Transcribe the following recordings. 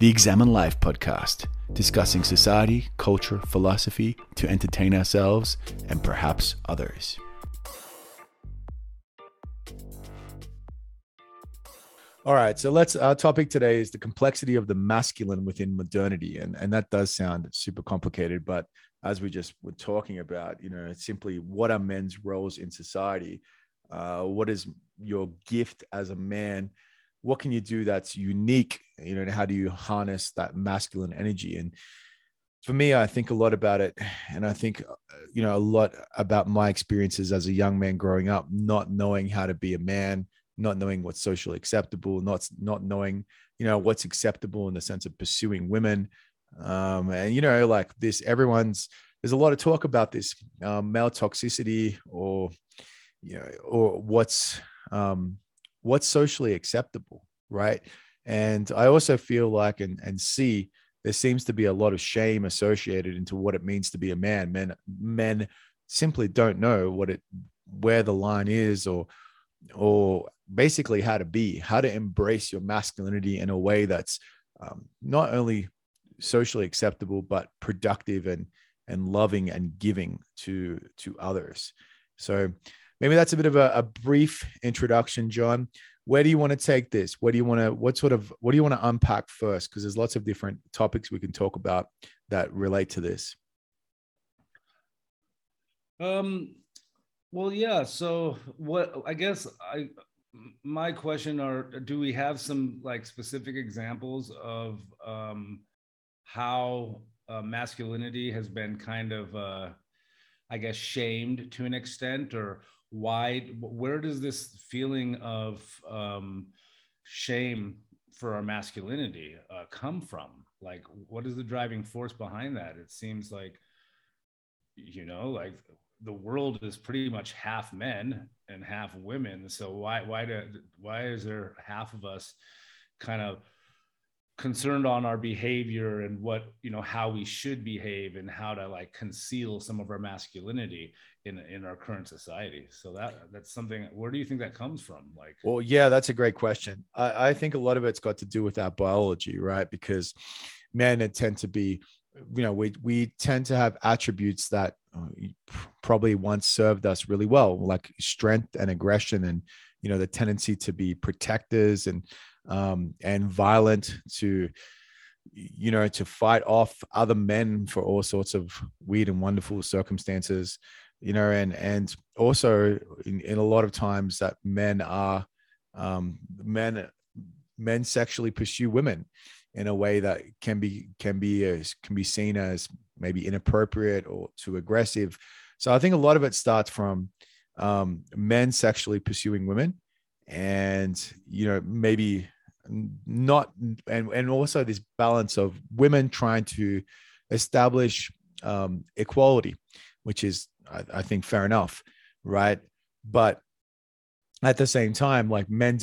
The Examine Life podcast, discussing society, culture, philosophy to entertain ourselves and perhaps others. All right, so let's. Our topic today is the complexity of the masculine within modernity, and and that does sound super complicated. But as we just were talking about, you know, simply what are men's roles in society? Uh, what is your gift as a man? What can you do that's unique? You know, how do you harness that masculine energy? And for me, I think a lot about it, and I think you know a lot about my experiences as a young man growing up, not knowing how to be a man not knowing what's socially acceptable, not not knowing you know what's acceptable in the sense of pursuing women, um, and you know like this. Everyone's there's a lot of talk about this um, male toxicity or you know or what's um, what's socially acceptable, right? And I also feel like and and see there seems to be a lot of shame associated into what it means to be a man. Men men simply don't know what it where the line is or or basically how to be, how to embrace your masculinity in a way that's um, not only socially acceptable but productive and and loving and giving to to others. So maybe that's a bit of a, a brief introduction, John. Where do you want to take this? What do you want to what sort of what do you want to unpack first? Because there's lots of different topics we can talk about that relate to this. Um well, yeah. So what I guess I my question are do we have some like specific examples of um how uh, masculinity has been kind of uh I guess shamed to an extent or why where does this feeling of um shame for our masculinity uh, come from like what is the driving force behind that it seems like you know like the world is pretty much half men and half women. So why why do why is there half of us kind of concerned on our behavior and what you know how we should behave and how to like conceal some of our masculinity in in our current society. So that that's something where do you think that comes from? Like well yeah that's a great question. I, I think a lot of it's got to do with our biology right? Because men tend to be you know we we tend to have attributes that uh, probably once served us really well like strength and aggression and you know the tendency to be protectors and um and violent to you know to fight off other men for all sorts of weird and wonderful circumstances you know and and also in, in a lot of times that men are um men men sexually pursue women in a way that can be can be as can be seen as maybe inappropriate or too aggressive. So I think a lot of it starts from um, men sexually pursuing women, and you know maybe not and and also this balance of women trying to establish um, equality, which is I, I think fair enough, right? But at the same time, like men,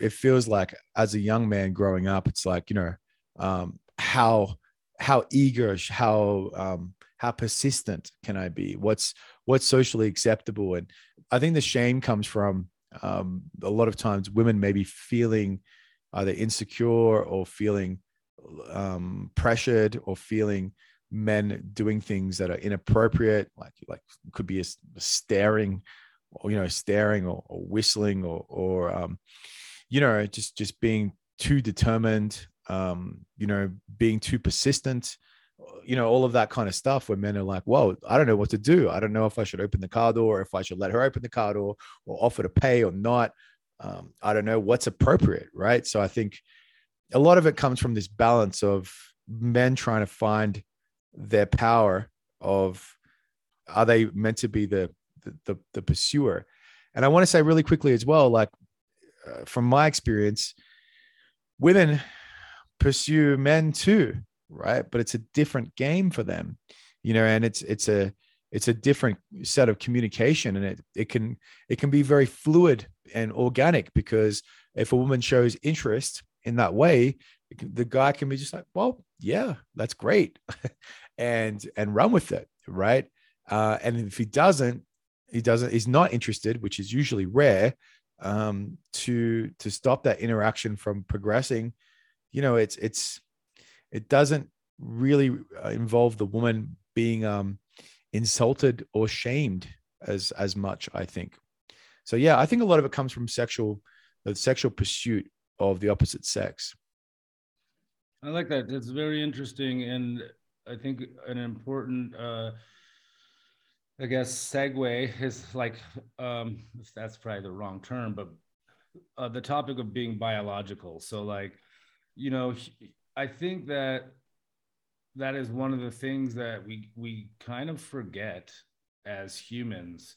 it feels like as a young man growing up, it's like you know um, how how eager how um, how persistent can i be what's what's socially acceptable and i think the shame comes from um, a lot of times women maybe feeling either insecure or feeling um, pressured or feeling men doing things that are inappropriate like like could be a, staring or you know staring or, or whistling or or um, you know just just being too determined um, you know, being too persistent, you know, all of that kind of stuff where men are like, whoa, I don't know what to do. I don't know if I should open the car door or if I should let her open the car door or offer to pay or not. Um, I don't know what's appropriate. Right. So I think a lot of it comes from this balance of men trying to find their power of are they meant to be the, the, the, the pursuer? And I want to say really quickly as well, like uh, from my experience, women pursue men too, right? But it's a different game for them, you know, and it's it's a it's a different set of communication and it, it can it can be very fluid and organic because if a woman shows interest in that way the guy can be just like well yeah that's great and and run with it right uh, and if he doesn't he doesn't he's not interested which is usually rare um, to to stop that interaction from progressing you know, it's it's it doesn't really uh, involve the woman being um, insulted or shamed as as much. I think. So yeah, I think a lot of it comes from sexual the sexual pursuit of the opposite sex. I like that. It's very interesting, and I think an important. Uh, I guess segue is like um, that's probably the wrong term, but uh, the topic of being biological. So like, you know, I think that that is one of the things that we we kind of forget as humans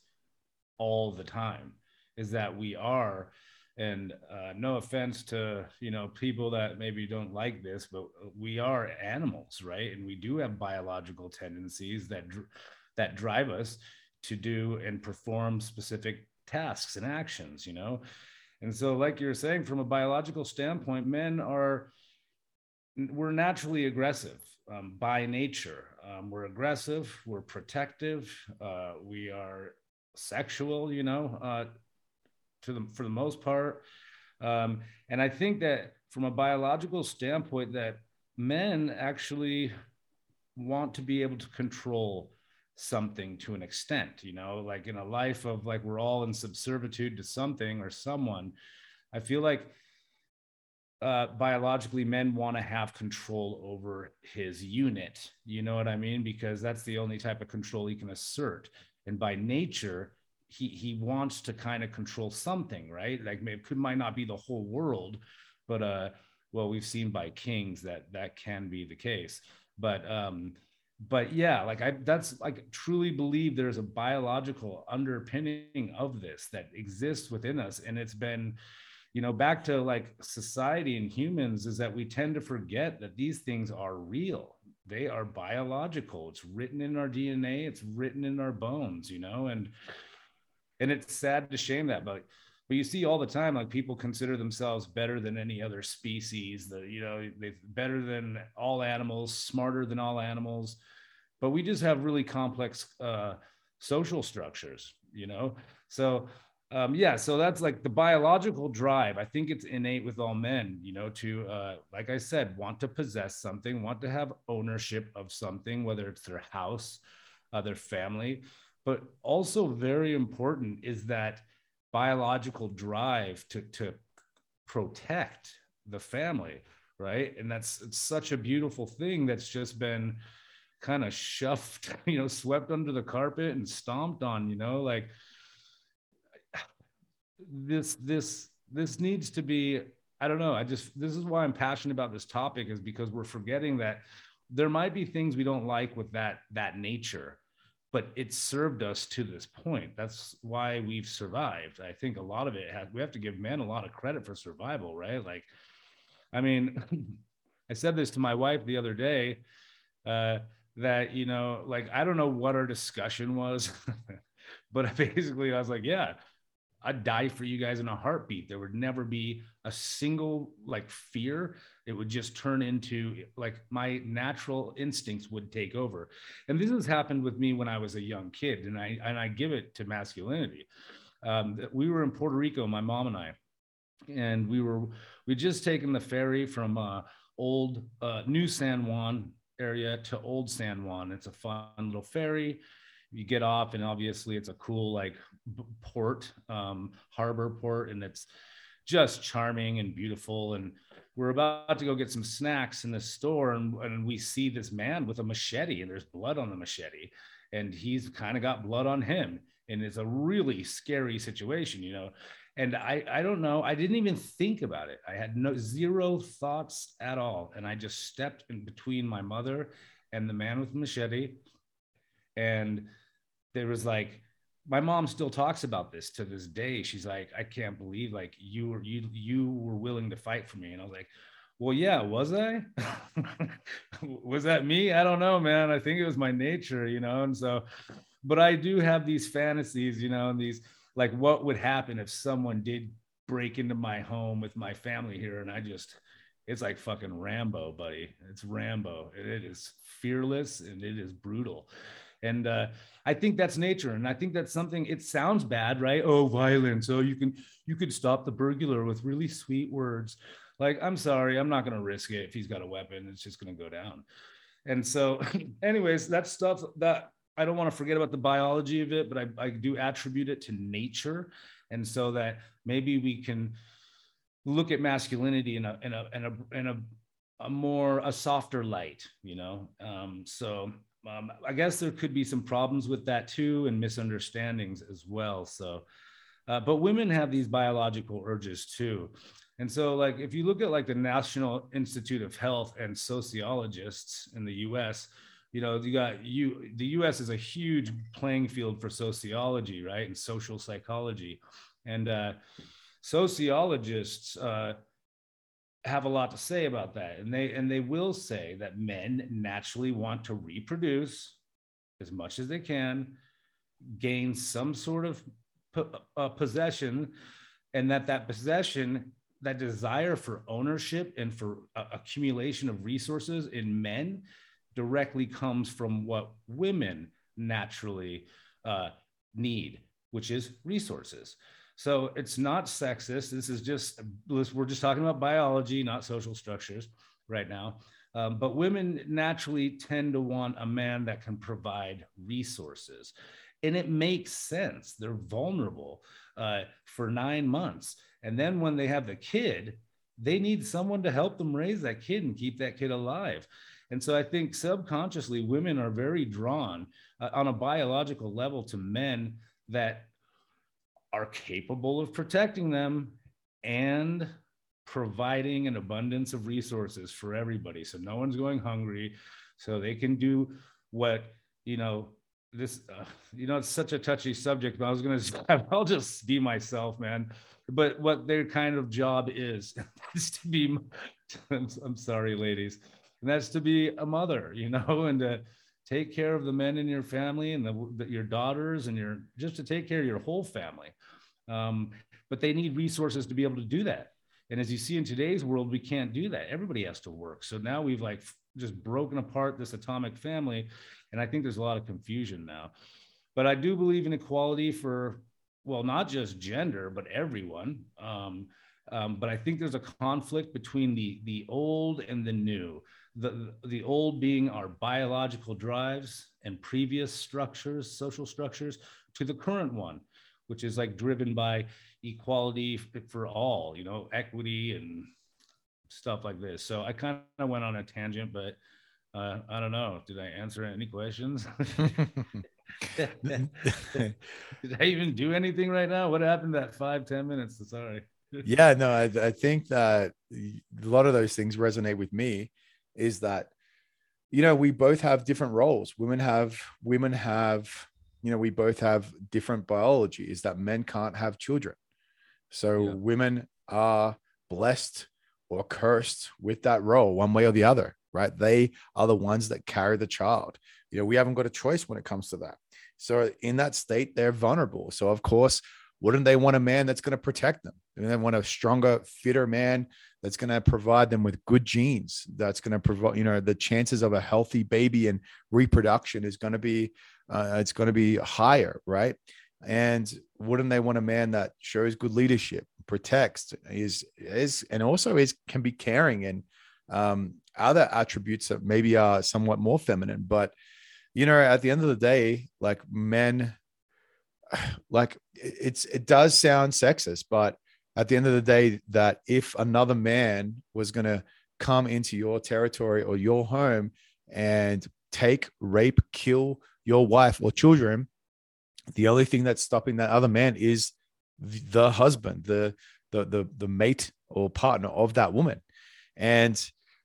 all the time is that we are. And uh, no offense to you know people that maybe don't like this but we are animals right? And we do have biological tendencies that that drive us to do and perform specific tasks and actions you know? And so like you're saying from a biological standpoint men are we're naturally aggressive um, by nature. Um, we're aggressive we're protective uh, we are sexual you know? Uh, to the for the most part. Um, and I think that from a biological standpoint, that men actually want to be able to control something to an extent, you know, like in a life of like we're all in subservitude to something or someone. I feel like uh, biologically men want to have control over his unit. You know what I mean? Because that's the only type of control he can assert. And by nature, he he wants to kind of control something, right? Like maybe could might not be the whole world, but uh, well, we've seen by kings that that can be the case. But um, but yeah, like I that's like truly believe there's a biological underpinning of this that exists within us, and it's been you know back to like society and humans is that we tend to forget that these things are real. They are biological. It's written in our dna it's written in our bones you know? And and it's sad to shame that but but you see all the time like people consider themselves better than any other species the you know they better than all animals smarter than all animals. But we just have really complex uh, social structures you know? So um, yeah so that's like the biological drive. I think it's innate with all men you know to uh, like i said want to possess something want to have ownership of something whether it's their house uh, their family but also very important is that biological drive to, to protect the family right? And that's such a beautiful thing that's just been kind of shoved you know swept under the carpet and stomped on you know? Like this this this needs to be i don't know i just this is why i'm passionate about this topic is because we're forgetting that there might be things we don't like with that that nature but it served us to this point. That's why we've survived. I think a lot of it has, we have to give men a lot of credit for survival, right? Like, I mean, I said this to my wife the other day uh, that, you know, like, I don't know what our discussion was, but basically I was like, yeah, I'd die for you guys in a heartbeat. There would never be a single like fear. It would just turn into like my natural instincts would take over. And this has happened with me when I was a young kid, and I and I give it to masculinity. Um, we were in Puerto Rico, my mom and I, and we were we just taken the ferry from uh, old uh, New San Juan area to Old San Juan. It's a fun little ferry you get off and obviously it's a cool like port um, harbor port and it's just charming and beautiful and we're about to go get some snacks in the store and, and we see this man with a machete and there's blood on the machete and he's kind of got blood on him and it's a really scary situation you know? And i i don't know i didn't even think about it. I had no zero thoughts at all and i just stepped in between my mother and the man with the machete and there was like my mom still talks about this to this day. She's like i can't believe like you were you you were willing to fight for me. And i was like well yeah was i? Was that me? I don't know man. I think it was my nature you know? And so but i do have these fantasies you know and these like what would happen if someone did break into my home with my family here? And i just it's like fucking rambo buddy. It's rambo. It is fearless and it is brutal and uh, I think that's nature, and I think that's something. It sounds bad, right? Oh, violence. Oh, you can you could stop the burglar with really sweet words. Like, I'm sorry, I'm not going to risk it if he's got a weapon. It's just going to go down. And so, anyways, that stuff that I don't want to forget about the biology of it, but I, I do attribute it to nature, and so that maybe we can look at masculinity in a in a in a in a, a more a softer light, you know. Um, so um, I guess there could be some problems with that too and misunderstandings as well. So, uh, but women have these biological urges too. And so, like, if you look at like the National Institute of Health and sociologists in the US, you know, you got you, the US is a huge playing field for sociology, right? And social psychology. And uh, sociologists, uh, have a lot to say about that. And they and they will say that men naturally want to reproduce as much as they can gain some sort of uh, possession and that that possession that desire for ownership and for uh, accumulation of resources in men directly comes from what women naturally uh, need which is resources so it's not sexist. This is just, we're just talking about biology, not social structures right now. Um, but women naturally tend to want a man that can provide resources. And it makes sense. They're vulnerable uh, for nine months. And then when they have the kid, they need someone to help them raise that kid and keep that kid alive. And so I think subconsciously, women are very drawn uh, on a biological level to men that are capable of protecting them and providing an abundance of resources for everybody. So no one's going hungry. So they can do what you know this uh, you know it's such a touchy subject but i was going to i'll just be myself man. But what their kind of job is is to be i'm sorry ladies. And that's to be a mother you know and to take care of the men in your family and the, your daughters and your just to take care of your whole family um, but they need resources to be able to do that. And as you see in today's world we can't do that. Everybody has to work. So now we've like just broken apart this atomic family and i think there's a lot of confusion now. But i do believe in equality for well not just gender but everyone. Um, um, but i think there's a conflict between the the old and the new. The, the old being our biological drives and previous structures, social structures, to the current one, which is like driven by equality for all, you know, equity and stuff like this. So I kind of went on a tangent, but uh, I don't know. Did I answer any questions? Did I even do anything right now? What happened that five ten minutes? Sorry. yeah, no, I, I think that a lot of those things resonate with me is that you know we both have different roles women have women have you know we both have different biology is that men can't have children. So yeah. women are blessed or cursed with that role one way or the other right? They are the ones that carry the child. You know we haven't got a choice when it comes to that. So in that state they're vulnerable. So of course wouldn't they want a man that's going to protect them? And they want a stronger fitter man that's going to provide them with good genes that's going to provide you know the chances of a healthy baby and reproduction is going to be uh, it's going to be higher right? And wouldn't they want a man that shows good leadership protects is is and also is can be caring and um, other attributes that maybe are somewhat more feminine. But you know at the end of the day like men like it's it does sound sexist but at the end of the day that if another man was going to come into your territory or your home and take, rape, kill your wife or children, the only thing that's stopping that other man is the husband, the the the the mate or partner of that woman. And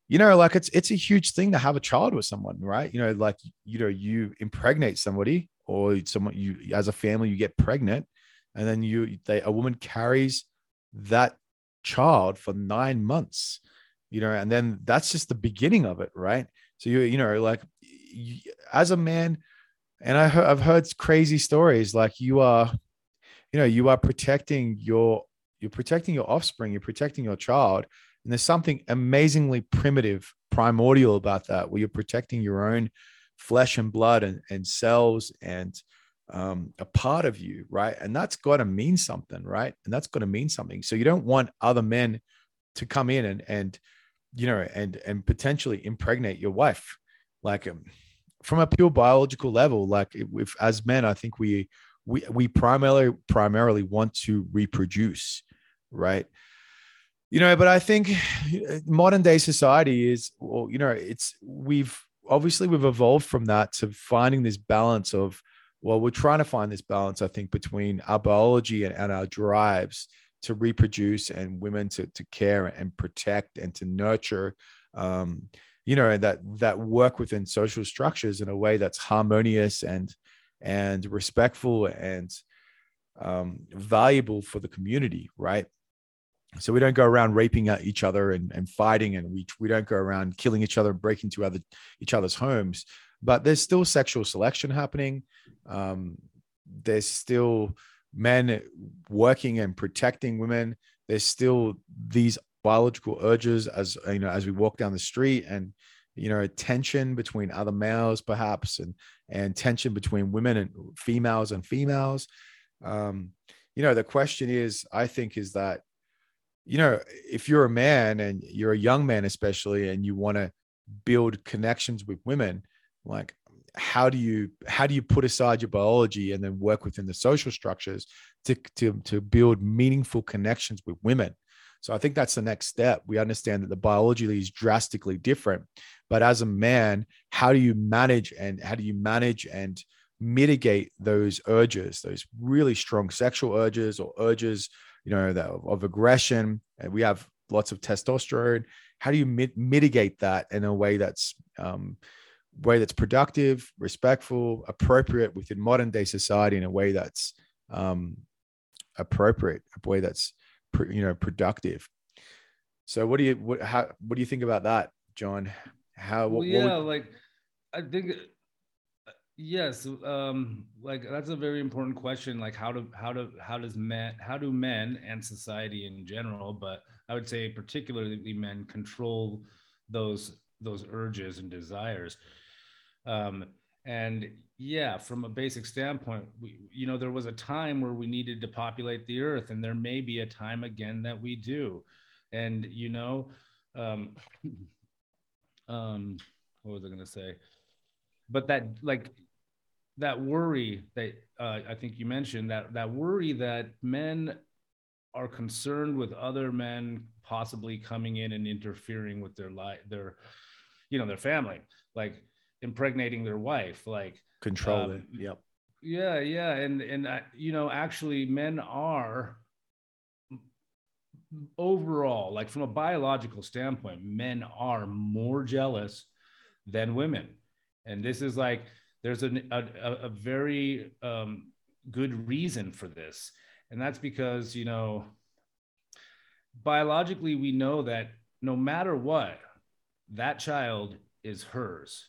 you know, like it's it's a huge thing to have a child with someone, right? You know, like you know, you impregnate somebody or someone you as a family you get pregnant and then you they a woman carries that child for nine months you know and then that's just the beginning of it right so you you know like you, as a man and I have heard crazy stories like you are you know you are protecting your you're protecting your offspring you're protecting your child and there's something amazingly primitive primordial about that where you're protecting your own flesh and blood and, and cells and um, a part of you, right? And that's got to mean something, right? And that's got to mean something. So you don't want other men to come in and and you know and and potentially impregnate your wife, like um, from a pure biological level. Like if as men, I think we we we primarily primarily want to reproduce, right? You know, but I think modern day society is, well, you know, it's we've obviously we've evolved from that to finding this balance of well, we're trying to find this balance, I think, between our biology and, and our drives to reproduce and women to, to care and protect and to nurture, um, you know, that that work within social structures in a way that's harmonious and and respectful and um, valuable for the community, right? So we don't go around raping at each other and, and fighting, and we we don't go around killing each other, and breaking into other each other's homes but there's still sexual selection happening. Um, there's still men working and protecting women. There's still these biological urges as you know as we walk down the street and you know tension between other males perhaps and and tension between women and females and females. Um you know the question is i think is that you know if you're a man and you're a young man especially and you want to build connections with women like how do you how do you put aside your biology and then work within the social structures to to to build meaningful connections with women so i think that's the next step. We understand that the biology is drastically different but as a man how do you manage and how do you manage and mitigate those urges those really strong sexual urges or urges you know of aggression? And we have lots of testosterone. How do you mit- mitigate that in a way that's um, way that's productive, respectful, appropriate within modern day society in a way that's um, appropriate, a way that's you know productive. So, what do you what how what do you think about that, John? How? What, well, yeah, would... like I think yes, um, like that's a very important question. Like how do how do how does men how do men and society in general, but I would say particularly men control those those urges and desires um, and yeah, from a basic standpoint, we, you know, there was a time where we needed to populate the earth, and there may be a time again that we do. And, you know, um, um, what was I going to say? But that, like, that worry that uh, I think you mentioned that that worry that men are concerned with other men possibly coming in and interfering with their life, their, you know, their family. Like impregnating their wife like control um, it. Yep. Yeah yeah and and uh, you know actually men are overall like from a biological standpoint men are more jealous than women. And this is like there's a, a, a very um, good reason for this and that's because you know biologically we know that no matter what that child is hers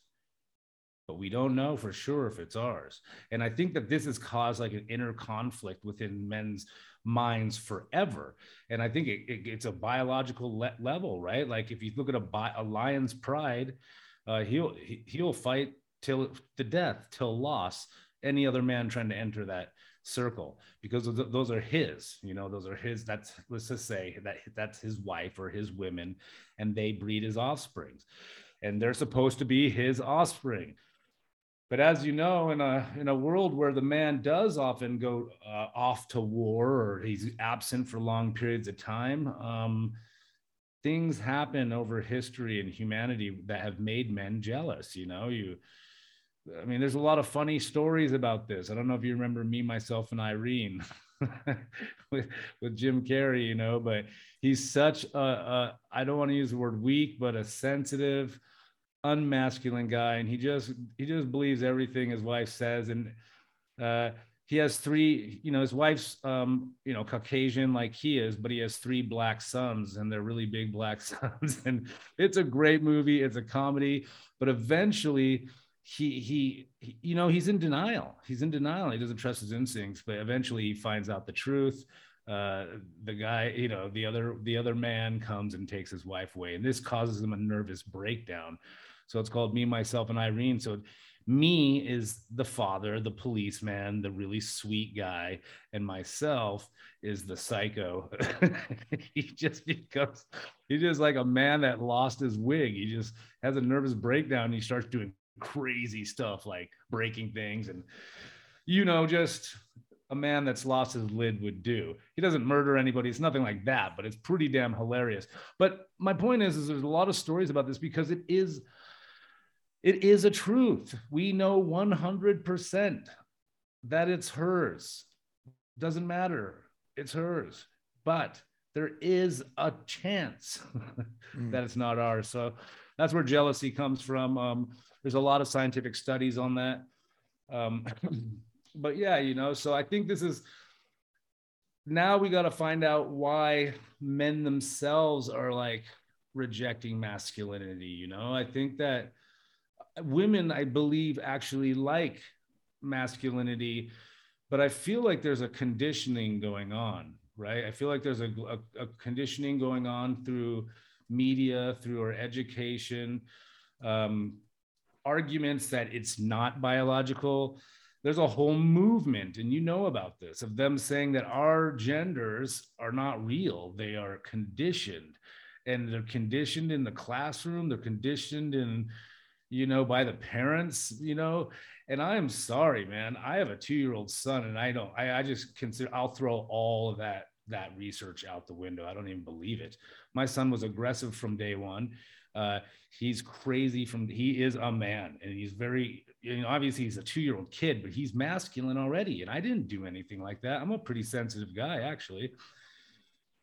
but we don't know for sure if it's ours. And I think that this has caused like an inner conflict within men's minds forever. And I think it, it, it's a biological le- level, right? Like if you look at a, bi- a lion's pride, uh, he'll he, he'll fight till the death, till loss. Any other man trying to enter that circle because those are his you know those are his that's let's just say that that's his wife or his women and they breed his offsprings and they're supposed to be his offspring but as you know, in a in a world where the man does often go uh, off to war or he's absent for long periods of time, um, things happen over history and humanity that have made men jealous. You know, you. I mean, there's a lot of funny stories about this. I don't know if you remember me, myself, and Irene with, with Jim Carrey, you know, but he's such a, a I don't want to use the word weak, but a sensitive, unmasculine guy and he just he just believes everything his wife says. And uh, he has three you know his wife's um, you know caucasian like he is but he has three black sons and they're really big black sons. And it's a great movie. It's a comedy. But eventually he, he he you know he's in denial. He's in denial. He doesn't trust his instincts. But eventually he finds out the truth. Uh, the guy, you know, the other the other man comes and takes his wife away, and this causes him a nervous breakdown. So it's called Me, Myself, and Irene. So me is the father, the policeman, the really sweet guy, and myself is the psycho. he just becomes he's just like a man that lost his wig. He just has a nervous breakdown. he starts doing crazy stuff like breaking things and you know just a man that's lost his lid would do. He doesn't murder anybody. It's nothing like that, but it's pretty damn hilarious. But my point is, is there's a lot of stories about this because it is, it is a truth. We know 100% that it's hers. Doesn't matter. It's hers. But there is a chance mm. that it's not ours. So that's where jealousy comes from. Um, there's a lot of scientific studies on that. Um, but yeah, you know, so I think this is now we got to find out why men themselves are like rejecting masculinity. You know, I think that women, I believe, actually like masculinity, but I feel like there's a conditioning going on, right? I feel like there's a, a, a conditioning going on through media, through our education, um, arguments that it's not biological there's a whole movement and you know about this of them saying that our genders are not real they are conditioned and they're conditioned in the classroom they're conditioned in you know by the parents you know? And i'm sorry man. I have a two-year-old son and i don't I, I just consider i'll throw all of that that research out the window. I don't even believe it. My son was aggressive from day one. Uh, he's crazy from he is a man and he's very you know obviously he's a two-year-old kid but he's masculine already and i didn't do anything like that. I'm a pretty sensitive guy actually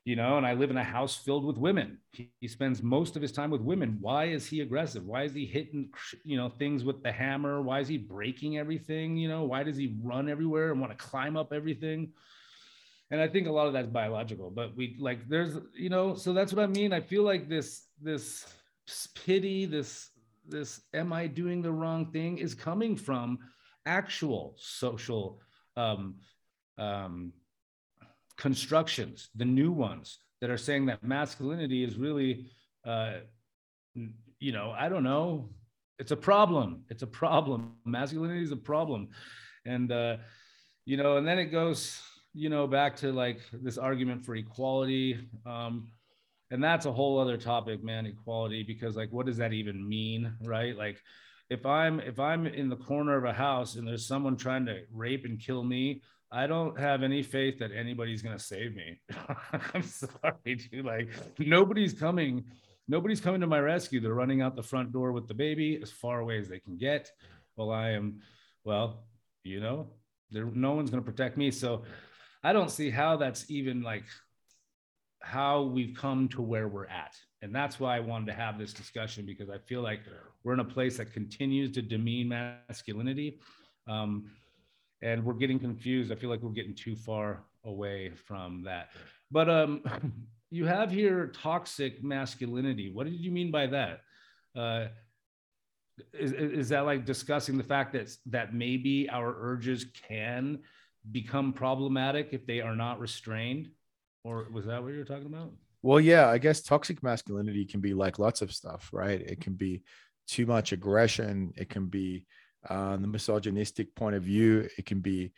you know and i live in a house filled with women. He, he spends most of his time with women. Why is he aggressive? Why is he hitting you know things with the hammer? Why is he breaking everything? You know why does he run everywhere and want to climb up everything? And i think a lot of that's biological but we like there's you know so that's what i mean. I feel like this this pity, this this am I doing the wrong thing is coming from actual social um, um, constructions, the new ones that are saying that masculinity is really, uh, you know, I don't know, it's a problem. It's a problem. Masculinity is a problem, and uh, you know, and then it goes, you know, back to like this argument for equality. Um, and that's a whole other topic man equality because like what does that even mean right like if i'm if i'm in the corner of a house and there's someone trying to rape and kill me i don't have any faith that anybody's to save me. I'm sorry dude. Like nobody's coming nobody's coming to my rescue. They're running out the front door with the baby as far away as they can get. While i am well you know there no one's to protect me. So i don't see how that's even like how we've come to where we're at. And that's why I wanted to have this discussion because I feel like we're in a place that continues to demean masculinity. Um, and we're getting confused. I feel like we're getting too far away from that. But um, you have here toxic masculinity. What did you mean by that? Uh, is, is that like discussing the fact that that maybe our urges can become problematic if they are not restrained? Or was that what you were talking about? Well, yeah, I guess toxic masculinity can be like lots of stuff, right? It can be too much aggression. It can be uh, the misogynistic point of view. It can be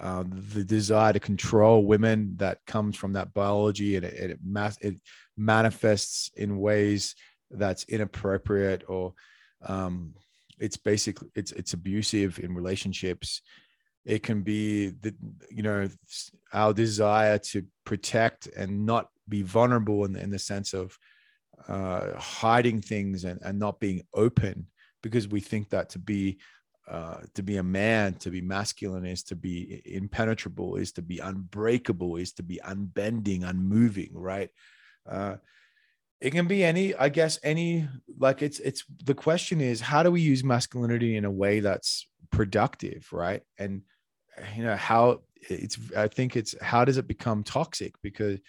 uh, the desire to control women that comes from that biology, and it it, mass, it manifests in ways that's inappropriate or um, it's basically it's it's abusive in relationships it can be the you know our desire to protect and not be vulnerable in, in the sense of uh, hiding things and, and not being open because we think that to be uh, to be a man to be masculine is to be impenetrable is to be unbreakable is to be unbending unmoving right? Uh, it can be any i guess any like it's it's the question is how do we use masculinity in a way that's productive right? And you know how it's i think it's how does it become toxic? Because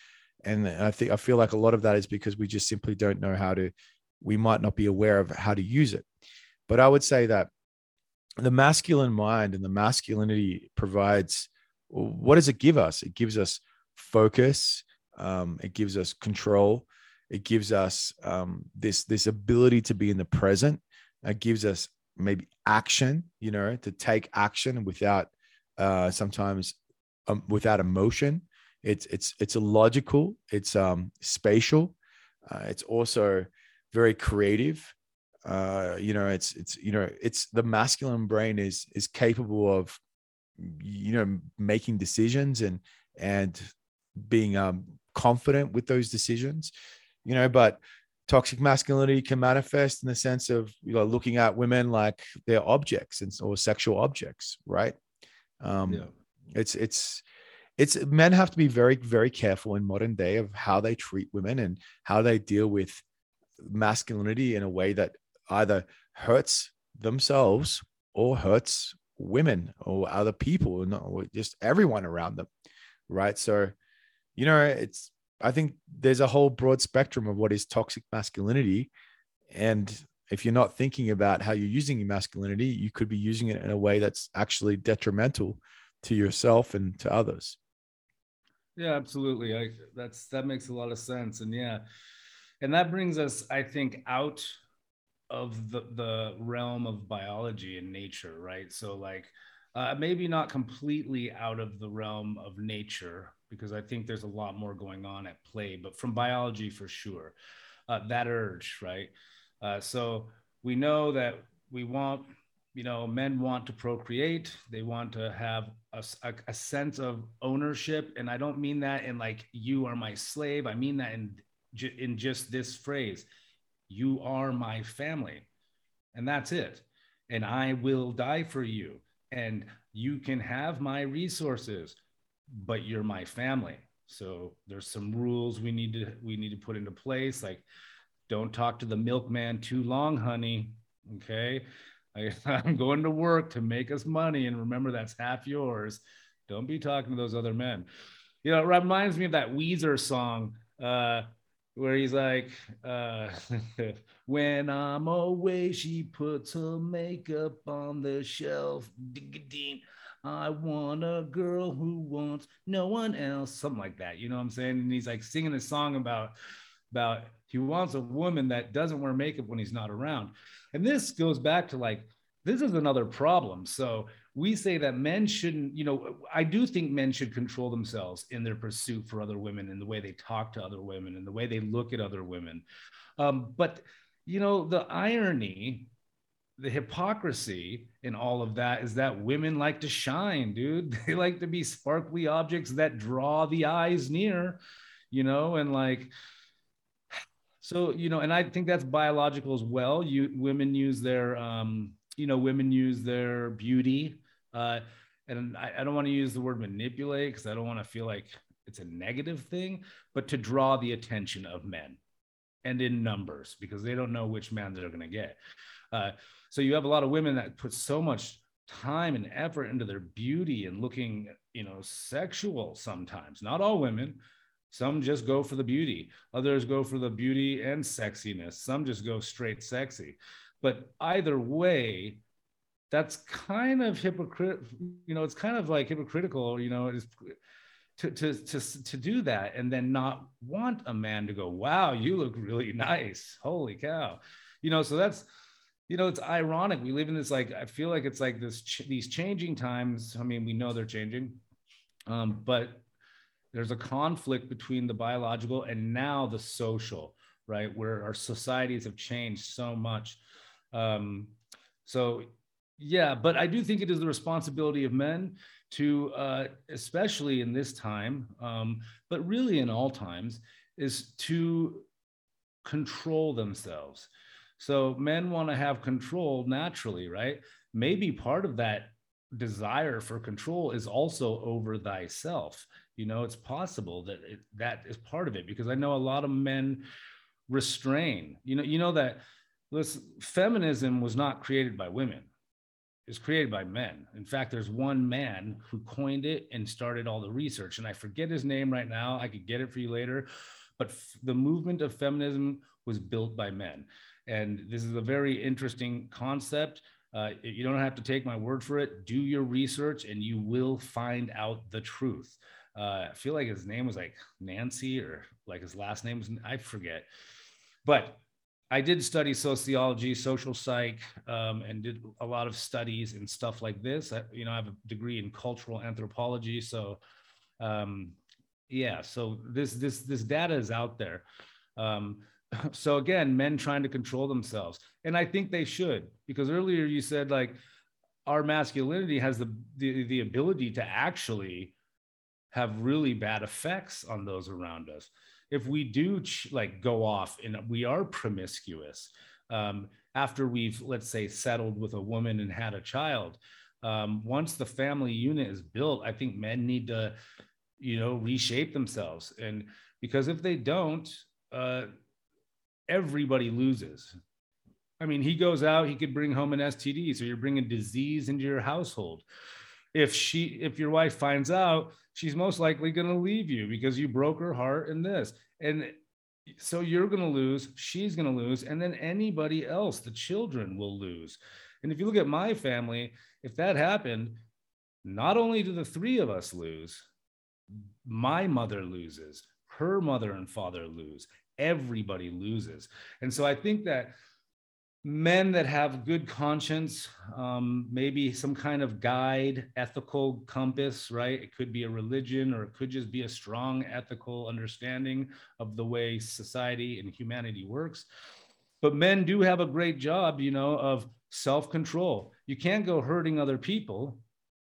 and i think i feel like a lot of that is because we just simply don't know how to we might not be aware of how to use it. But i would say that the masculine mind and the masculinity provides what does it give us it gives us focus. Um, it gives us control. It gives us um, this this ability to be in the present. It gives us maybe action, you know, to take action without uh, sometimes um, without emotion. It's it's it's illogical. It's um, spatial. Uh, it's also very creative. Uh, you know, it's it's you know, it's the masculine brain is is capable of you know making decisions and and being um, confident with those decisions. You know, but toxic masculinity can manifest in the sense of you know looking at women like they're objects and or sexual objects, right? Um, yeah. It's it's it's men have to be very very careful in modern day of how they treat women and how they deal with masculinity in a way that either hurts themselves or hurts women or other people or just everyone around them right? So you know it's i think there's a whole broad spectrum of what is toxic masculinity. And if you're not thinking about how you're using your masculinity you could be using it in a way that's actually detrimental to yourself and to others. Yeah absolutely. I that's that makes a lot of sense. And yeah and that brings us i think out of the, the realm of biology and nature right? So like uh, maybe not completely out of the realm of nature because i think there's a lot more going on at play but from biology for sure uh, that urge right? Uh, so we know that we want you know men want to procreate. They want to have a, a, a sense of ownership. And i don't mean that in like you are my slave. I mean that in in just this phrase you are my family. And that's it. And i will die for you. And you can have my resources but you're my family. So there's some rules we need to we need to put into place. Like don't talk to the milkman too long honey. Okay? I, i'm going to work to make us money. And remember that's half yours. Don't be talking to those other men. You know it reminds me of that weezer song uh where he's like, uh, when I'm away, she puts her makeup on the shelf. I want a girl who wants no one else, something like that. You know what I'm saying? And he's like singing a song about about he wants a woman that doesn't wear makeup when he's not around. And this goes back to like this is another problem. So we say that men shouldn't, you know, I do think men should control themselves in their pursuit for other women and the way they talk to other women and the way they look at other women. Um, but, you know, the irony, the hypocrisy in all of that is that women like to shine, dude. They like to be sparkly objects that draw the eyes near, you know, and like, so you know and i think that's biological as well you women use their um you know women use their beauty uh, and I, I don't want to use the word manipulate because I don't want to feel like it's a negative thing, but to draw the attention of men and in numbers because they don't know which man they're going to get. Uh, so you have a lot of women that put so much time and effort into their beauty and looking, you know, sexual sometimes. Not all women. Some just go for the beauty. Others go for the beauty and sexiness. Some just go straight sexy. But either way, that's kind of hypocrite you know it's kind of like hypocritical you know is to, to to to do that and then not want a man to go wow you look really nice. Holy cow. You know so that's you know it's ironic. We live in this like i feel like it's like this ch- these changing times. I mean we know they're changing um, but there's a conflict between the biological and now the social right where our societies have changed so much. Um, so yeah, but I do think it is the responsibility of men to, uh, especially in this time, um, but really in all times, is to control themselves. So men want to have control naturally, right? Maybe part of that desire for control is also over thyself. You know, it's possible that it, that is part of it because I know a lot of men restrain. You know, you know that listen, feminism was not created by women is created by men. In fact, there's one man who coined it and started all the research. And I forget his name right now. I could get it for you later. But f- the movement of feminism was built by men. And this is a very interesting concept. Uh, you don't have to take my word for it. Do your research and you will find out the truth. uh, I feel like his name was like Nancy or like his last name was I forget, but I did study sociology, social psych, um, and did a lot of studies and stuff like this. I, you know, I have a degree in cultural anthropology, so um, yeah. So this this this data is out there. Um, so again, men trying to control themselves, and I think they should because earlier you said like our masculinity has the the, the ability to actually have really bad effects on those around us if we do ch- like go off and we are promiscuous um, after we've let's say settled with a woman and had a child um, once the family unit is built i think men need to you know reshape themselves. And because if they don't uh, everybody loses. I mean he goes out he could bring home an std so you're bringing disease into your household. If she if your wife finds out she's most likely going to leave you because you broke her heart in this. And so you're going to lose she's going to lose and then anybody else the children will lose. And if you look at my family if that happened not only do the three of us lose my mother loses her mother and father lose everybody loses. And so i think that men that have good conscience, um, maybe some kind of guide, ethical compass, right? It could be a religion or it could just be a strong ethical understanding of the way society and humanity works. But men do have a great job, you know, of self control. You can't go hurting other people.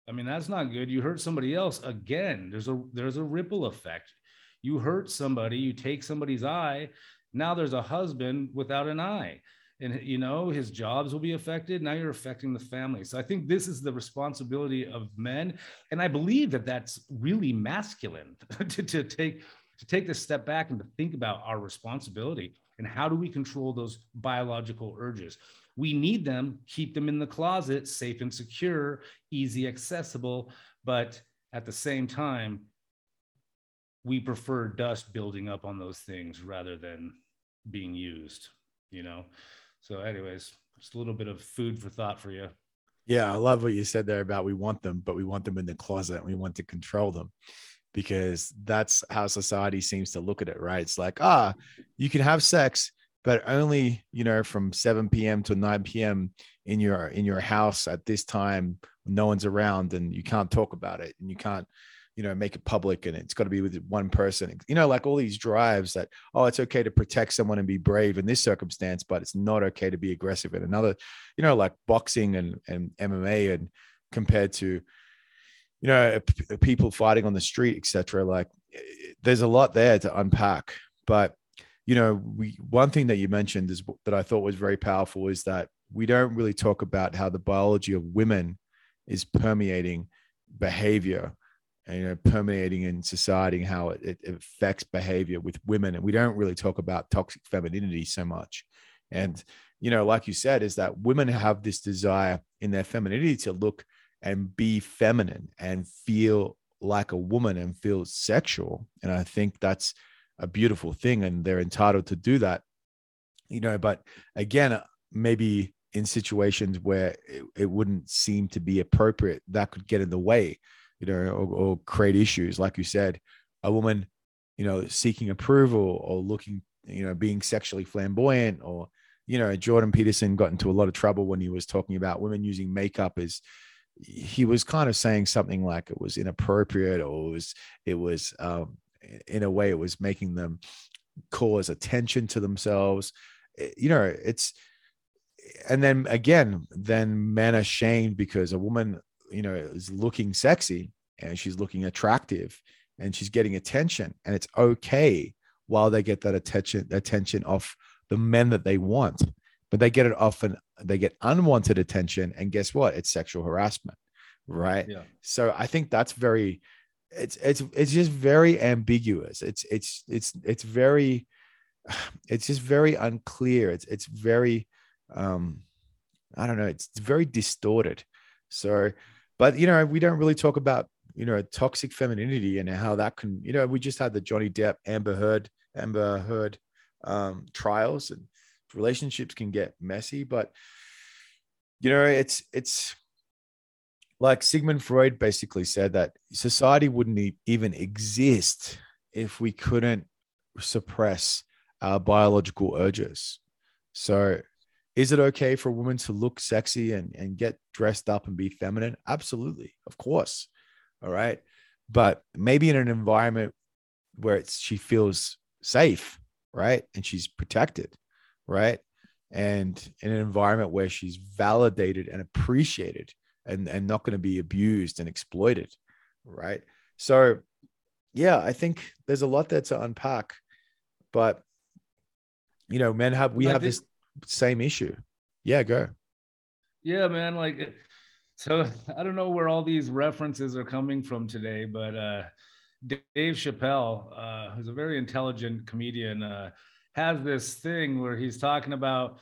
I mean, that's not good. You hurt somebody else again. There's a there's a ripple effect. You hurt somebody, you take somebody's eye. Now there's a husband without an eye and you know his jobs will be affected. Now you're affecting the family. So i think this is the responsibility of men and i believe that that's really masculine to, to take to take this step back and to think about our responsibility and how do we control those biological urges. We need them keep them in the closet safe and secure easy accessible but at the same time we prefer dust building up on those things rather than being used you know so, anyways, just a little bit of food for thought for you. Yeah, I love what you said there about we want them, but we want them in the closet and we want to control them because that's how society seems to look at it, right? It's like, ah, you can have sex, but only, you know, from 7 p.m. to 9 p.m. in your in your house at this time, no one's around and you can't talk about it and you can't you know make it public and it's got to be with one person. You know like all these drives that oh it's okay to protect someone and be brave in this circumstance but it's not okay to be aggressive in another you know like boxing and and mma and compared to you know people fighting on the street etc like eh, there's a lot there to unpack. But you know we one thing that you mentioned is that i thought was very powerful is that we don't really talk about how the biology of women is permeating behavior you know permeating in society and how it, it, affects behavior with women. And we don't really talk about toxic femininity so much. And you know like you said is that women have this desire in their femininity to look and be feminine and feel like a woman and feel sexual. And i think that's a beautiful thing and they're entitled to do that you know but again uh, maybe in situations where it, it wouldn't seem to be appropriate that could get in the way you know, or, or create issues. Like you said, a woman, you know, seeking approval or looking, you know, being sexually flamboyant or, you know, Jordan Peterson got into a lot of trouble when he was talking about women using makeup as he was kind of saying something like it was inappropriate or it was, it was, um, in a way, it was making them cause attention to themselves. Eh, you know, it's, and then again, then men are shamed because a woman you know is looking sexy and she's looking attractive and she's getting attention and it's okay while they get that attention attention off the men that they want. But they get it often they get unwanted attention and guess what? It's sexual harassment right? Yeah. so i think that's very it's it's it's just very ambiguous. It's it's it's it's very it's just very unclear. It's it's very um i don't know. It's very distorted. So but you know, we don't really talk about you know toxic femininity and how that can you know we just had the Johnny Depp Amber Heard Amber Heard um, trials and relationships can get messy, but you know it's it's like Sigmund Freud basically said that society wouldn't even exist if we couldn't suppress our biological urges. So, is it okay for a woman to look sexy and, and get dressed up and be feminine? Absolutely, of course. All right. But maybe in an environment where it's she feels safe, right? And she's protected, right? And in an environment where she's validated and appreciated and, and not going to be abused and exploited, right? So, yeah, I think there's a lot there to unpack, but you know, men have we have this same issue. Yeah, go. Yeah, man. Like, so I don't know where all these references are coming from today, but uh, Dave Chappelle, uh, who's a very intelligent comedian, uh, has this thing where he's talking about,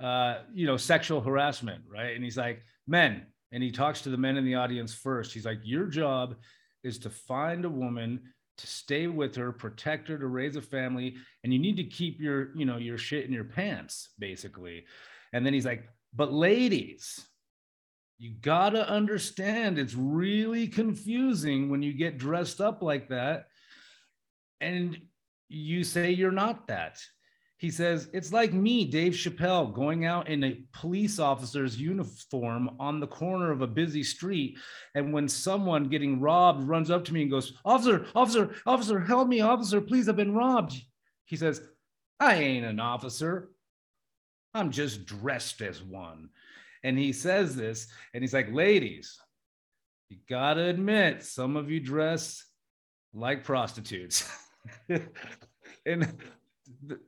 uh, you know, sexual harassment, right? And he's like, men, and he talks to the men in the audience first. He's like, your job is to find a woman to stay with her, protect her, to raise a family, and you need to keep your, you know, your shit in your pants, basically. And then he's like, but ladies, you gotta understand it's really confusing when you get dressed up like that and you say you're not that. He says, It's like me, Dave Chappelle, going out in a police officer's uniform on the corner of a busy street. And when someone getting robbed runs up to me and goes, Officer, officer, officer, help me, officer, please, I've been robbed. He says, I ain't an officer. I'm just dressed as one. And he says this, and he's like, Ladies, you gotta admit, some of you dress like prostitutes. and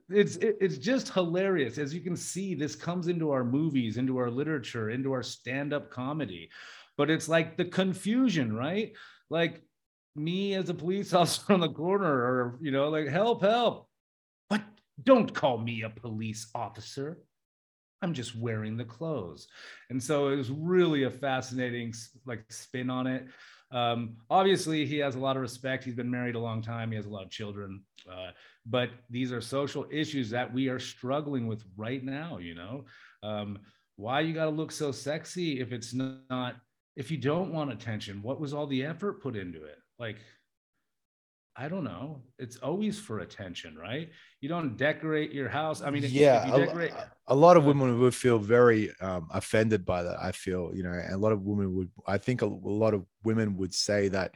it's it's just hilarious. As you can see this comes into our movies into our literature into our stand-up comedy. But it's like the confusion right? Like me as a police officer on the corner or you know like help help. But don't call me a police officer. I'm just wearing the clothes. And so it was really a fascinating like spin on it. Um, obviously he has a lot of respect. He's been married a long time. He has a lot of children. Uh, but these are social issues that we are struggling with right now you know um, why you got to look so sexy if it's not if you don't want attention what was all the effort put into it like I don't know. It's always for attention, right? You don't decorate your house. I mean, yeah, decorate- a, a, lot of women would feel very um, offended by that. I feel, you know, and a lot of women would, I think a, a lot of women would say that,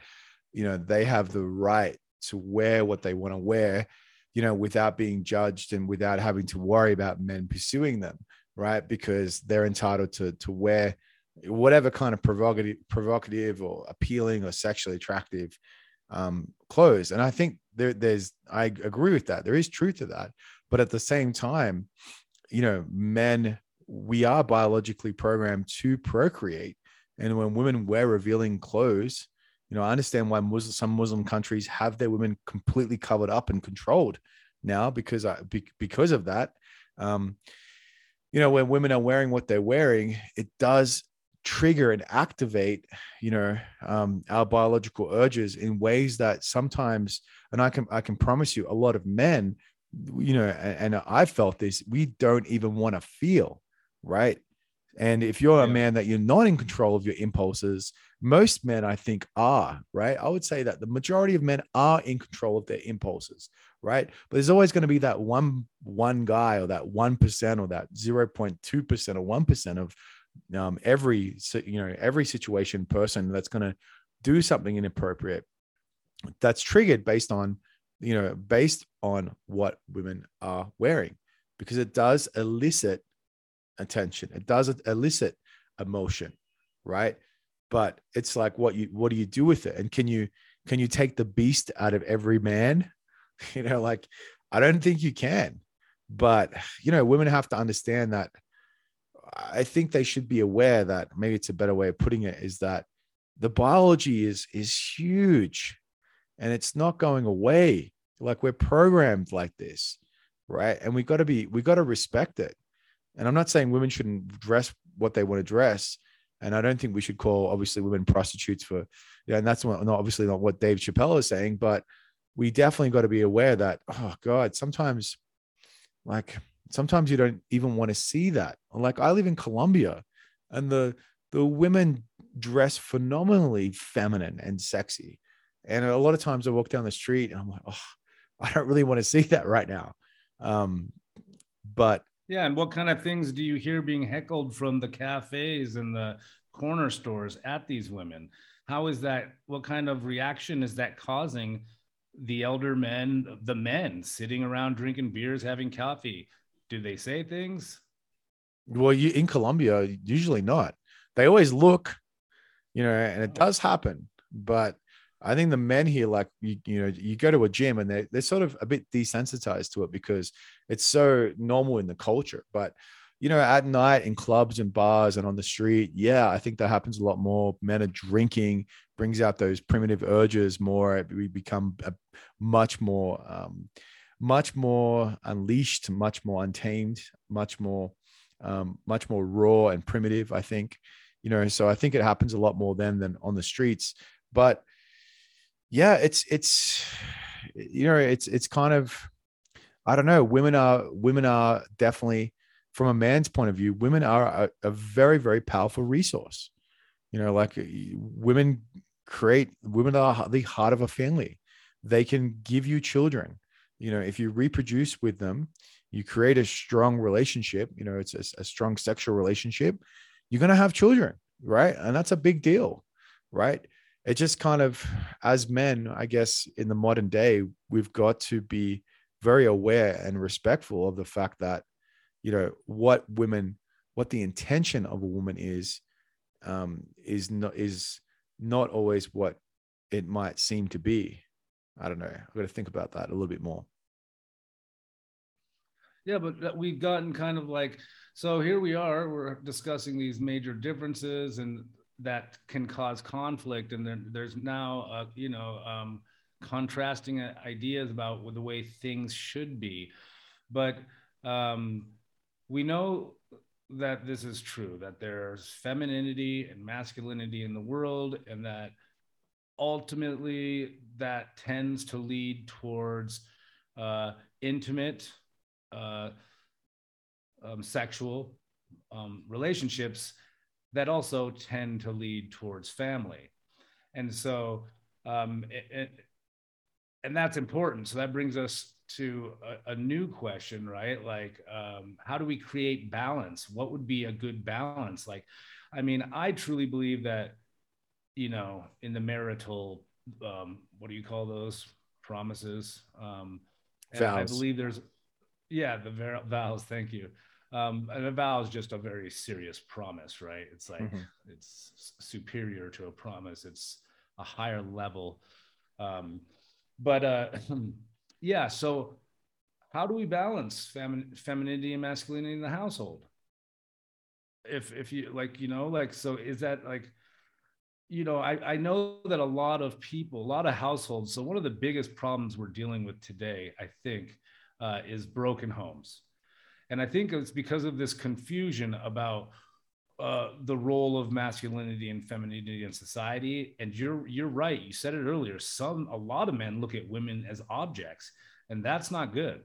you know, they have the right to wear what they want to wear you know, without being judged and without having to worry about men pursuing them, right? Because they're entitled to to wear whatever kind of provocative, provocative or appealing or sexually attractive um, clothes. And I think there, there's, I agree with that. There is truth to that. But at the same time, you know, men, we are biologically programmed to procreate. And when women wear revealing clothes, you know, I understand why Muslim, some Muslim countries have their women completely covered up and controlled now because I, be, because of that. Um, you know, when women are wearing what they're wearing, it does trigger and activate, you know, um, our biological urges in ways that sometimes, and I can I can promise you, a lot of men, you know, and, and I felt this, we don't even want to feel, right? And if you're yeah. a man that you're not in control of your impulses, most men, I think, are, right? I would say that the majority of men are in control of their impulses, right? But there's always going to be that one one guy or that 1% or that 0.2% or 1% of um, every, you know, every situation person that's going to do something inappropriate that's triggered based on, you know, based on what women are wearing because it does elicit attention. It does elicit emotion, right? But it's like what you what do you do with it? And can you can you take the beast out of every man? You know, like I don't think you can. But you know, women have to understand that I think they should be aware that maybe it's a better way of putting it is that the biology is is huge and it's not going away. Like we're programmed like this, right? And we've got to be we've got to respect it. And I'm not saying women shouldn't dress what they want to dress. And I don't think we should call obviously women prostitutes for, yeah, and that's not, obviously not what Dave Chappelle is saying, but we definitely got to be aware that, oh God, sometimes like sometimes you don't even want to see that. Like I live in Colombia and the the women dress phenomenally feminine and sexy. And a lot of times I walk down the street and I'm like, oh, I don't really want to see that right now. Um, but yeah, and what kind of things do you hear being heckled from the cafes and the corner stores at these women? How is that? What kind of reaction is that causing the elder men, the men sitting around drinking beers, having coffee? Do they say things? Well, you in Colombia, usually not. They always look, you know, and it does happen. But I think the men here, like you, you know, you go to a gym and they they're sort of a bit desensitized to it because it's so normal in the culture. But you know, at night in clubs and bars and on the street, yeah, I think that happens a lot more. Men are drinking, brings out those primitive urges more. We become a much more, um, much more unleashed, much more untamed, much more, um, much more raw and primitive. I think, you know, so I think it happens a lot more then than on the streets. But yeah, it's it's you know, it's it's kind of I don't know. Women are women are definitely from a man's point of view, women are a, a very, very powerful resource. You know, like women create, women are the heart of a family. They can give you children. You know, if you reproduce with them, you create a strong relationship. You know, it's a, a strong sexual relationship. You're going to have children, right? And that's a big deal, right? It just kind of, as men, I guess, in the modern day, we've got to be very aware and respectful of the fact that you know what women what the intention of a woman is um, is not is not always what it might seem to be. I don't know. I've got to think about that a little bit more. Yeah, but we've gotten kind of like so here we are. We're discussing these major differences and that can cause conflict, and then there's now uh, you know um, contrasting ideas about the way things should be, but um, we know that this is true that there's femininity and masculinity in the world and that ultimately that tends to lead towards uh, intimate uh, um, sexual um, relationships that also tend to lead towards family and so um, it, it, and that's important so that brings us to a, a, new question, right? Like, um, how do we create balance? What would be a good balance? Like, I mean, I truly believe that, you know, in the marital, um, what do you call those promises? Um, vows. I believe there's, yeah, the vows. Thank you. Um, and a vow is just a very serious promise, right? It's like mm-hmm. it's superior to a promise. It's a higher level. Um, but uh, yeah. So, how do we balance femi- femininity and masculinity in the household? If if you like, you know, like, so is that like, you know, I I know that a lot of people, a lot of households. So one of the biggest problems we're dealing with today, I think, uh, is broken homes, and I think it's because of this confusion about uh, the role of masculinity and femininity in society. And you're you're right. You said it earlier. Some a lot of men look at women as objects, and that's not good.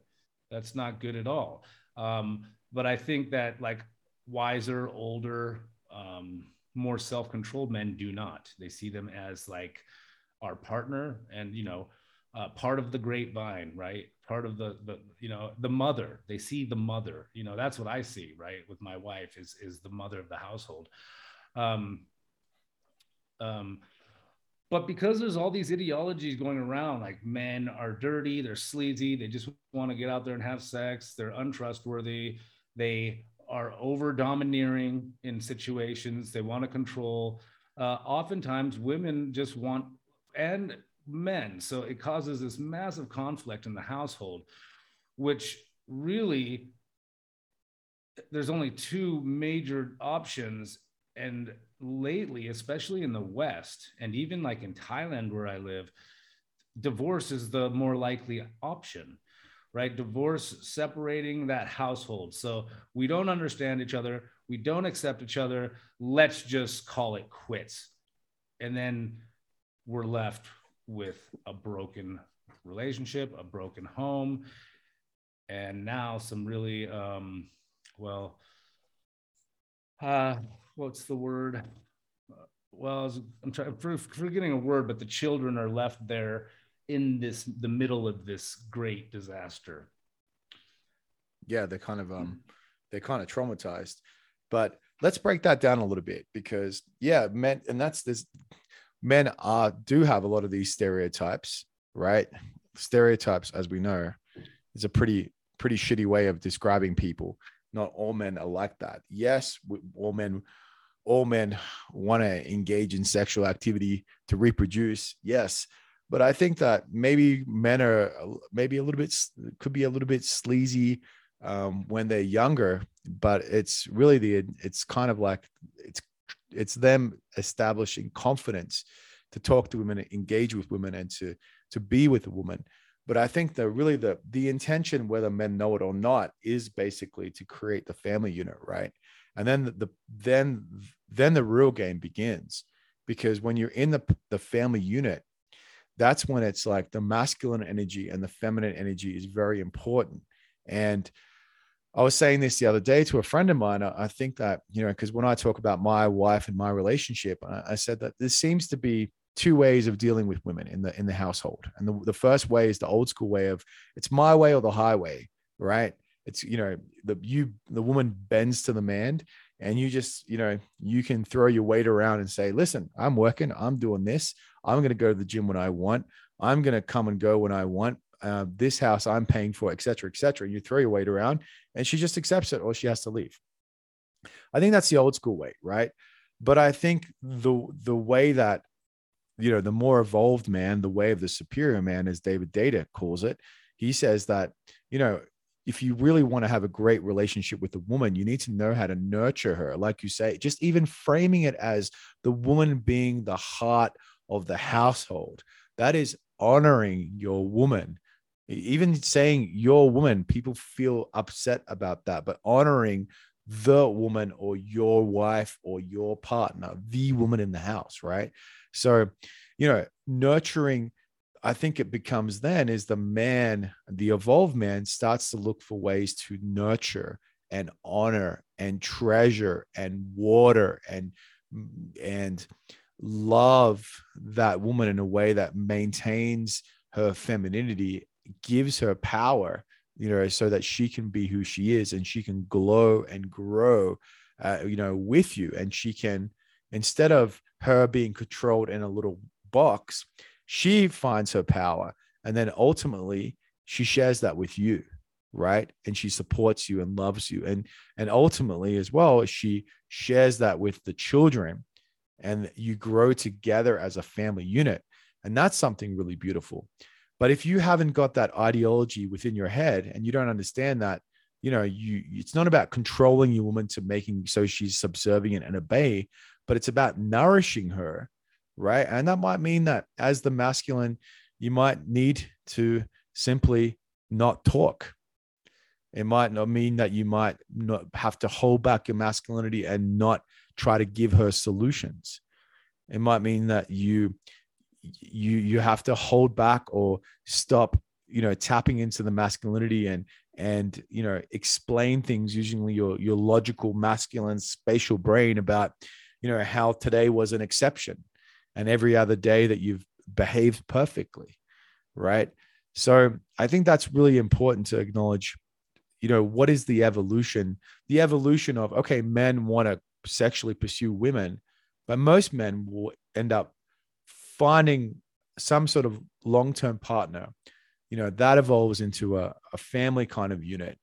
That's not good at all. Um, but I think that like wiser, older, um, more self-controlled men do not. They see them as like our partner, and you know, uh, part of the grapevine, right? Part of the the you know the mother. They see the mother. You know, that's what I see, right? With my wife is is the mother of the household. Um, um, but because there's all these ideologies going around, like men are dirty, they're sleazy, they just want to get out there and have sex, they're untrustworthy, they are over domineering in situations, they want to control. Uh, oftentimes, women just want, and men. So it causes this massive conflict in the household, which really there's only two major options. And lately, especially in the West, and even like in Thailand where I live, divorce is the more likely option right? Divorce separating that household. So we don't understand each other. We don't accept each other. Let's just call it quits. And then we're left with a broken relationship, a broken home, and now some really, um, well, uh, what's the word? well i'm trying for, forgetting a word but the children are left there in this the middle of this great disaster yeah they're kind of um they're kind of traumatized but let's break that down a little bit because yeah men and that's this men are do have a lot of these stereotypes right? Stereotypes as we know is a pretty pretty shitty way of describing people. Not all men are like that. Yes all men all men want to engage in sexual activity to reproduce yes. But i think that maybe men are maybe a little bit could be a little bit sleazy um, when they're younger but it's really the it's kind of like it's it's them establishing confidence to talk to women engage with women and to to be with a woman. But i think that really the the intention whether men know it or not is basically to create the family unit right? And then the, the then then the real game begins. Because when you're in the the family unit that's when it's like the masculine energy and the feminine energy is very important. And I was saying this the other day to a friend of mine. I think that, you know, because when I talk about my wife and my relationship, I said that there seems to be two ways of dealing with women in the in the household. And the, the first way is the old school way of it's my way or the highway, right? It's you know, the you the woman bends to the man and you just, you know, you can throw your weight around and say, listen, I'm working, I'm doing this, I'm gonna go to the gym when I want, I'm gonna come and go when I want uh, this house I'm paying for, et cetera, et cetera. And you throw your weight around and she just accepts it or she has to leave. I think that's the old school way, right? But I think the the way that you know the more evolved man, the way of the superior man, as David Deida calls it, he says that you know if you really want to have a great relationship with a woman, you need to know how to nurture her, like you say, just even framing it as the woman being the heart of the household. That is honoring your woman even saying your woman people feel upset about that but honoring the woman or your wife or your partner the woman in the house right? So you know nurturing i think it becomes then is the man the evolved man starts to look for ways to nurture and honor and treasure and water and and love that woman in a way that maintains her femininity gives her power you know so that she can be who she is and she can glow and grow uh, you know with you. And she can instead of her being controlled in a little box she finds her power. And then ultimately she shares that with you right? And she supports you and loves you. And and ultimately as well she shares that with the children. And you grow together as a family unit. And that's something really beautiful but if you haven't got that ideology within your head and you don't understand that, you know, you it's not about controlling your woman to making so she's subservient and obey, but it's about nourishing her, right? And that might mean that as the masculine, you might need to simply not talk. It might not mean that you might not have to hold back your masculinity and not try to give her solutions. It might mean that you you you have to hold back or stop you know tapping into the masculinity and and you know explain things using your your logical masculine spatial brain about you know how today was an exception and every other day that you've behaved perfectly right? So i think that's really important to acknowledge you know what is the evolution? The evolution of okay men want to sexually pursue women but most men will end up finding some sort of long-term partner you know that evolves into a, a family kind of unit.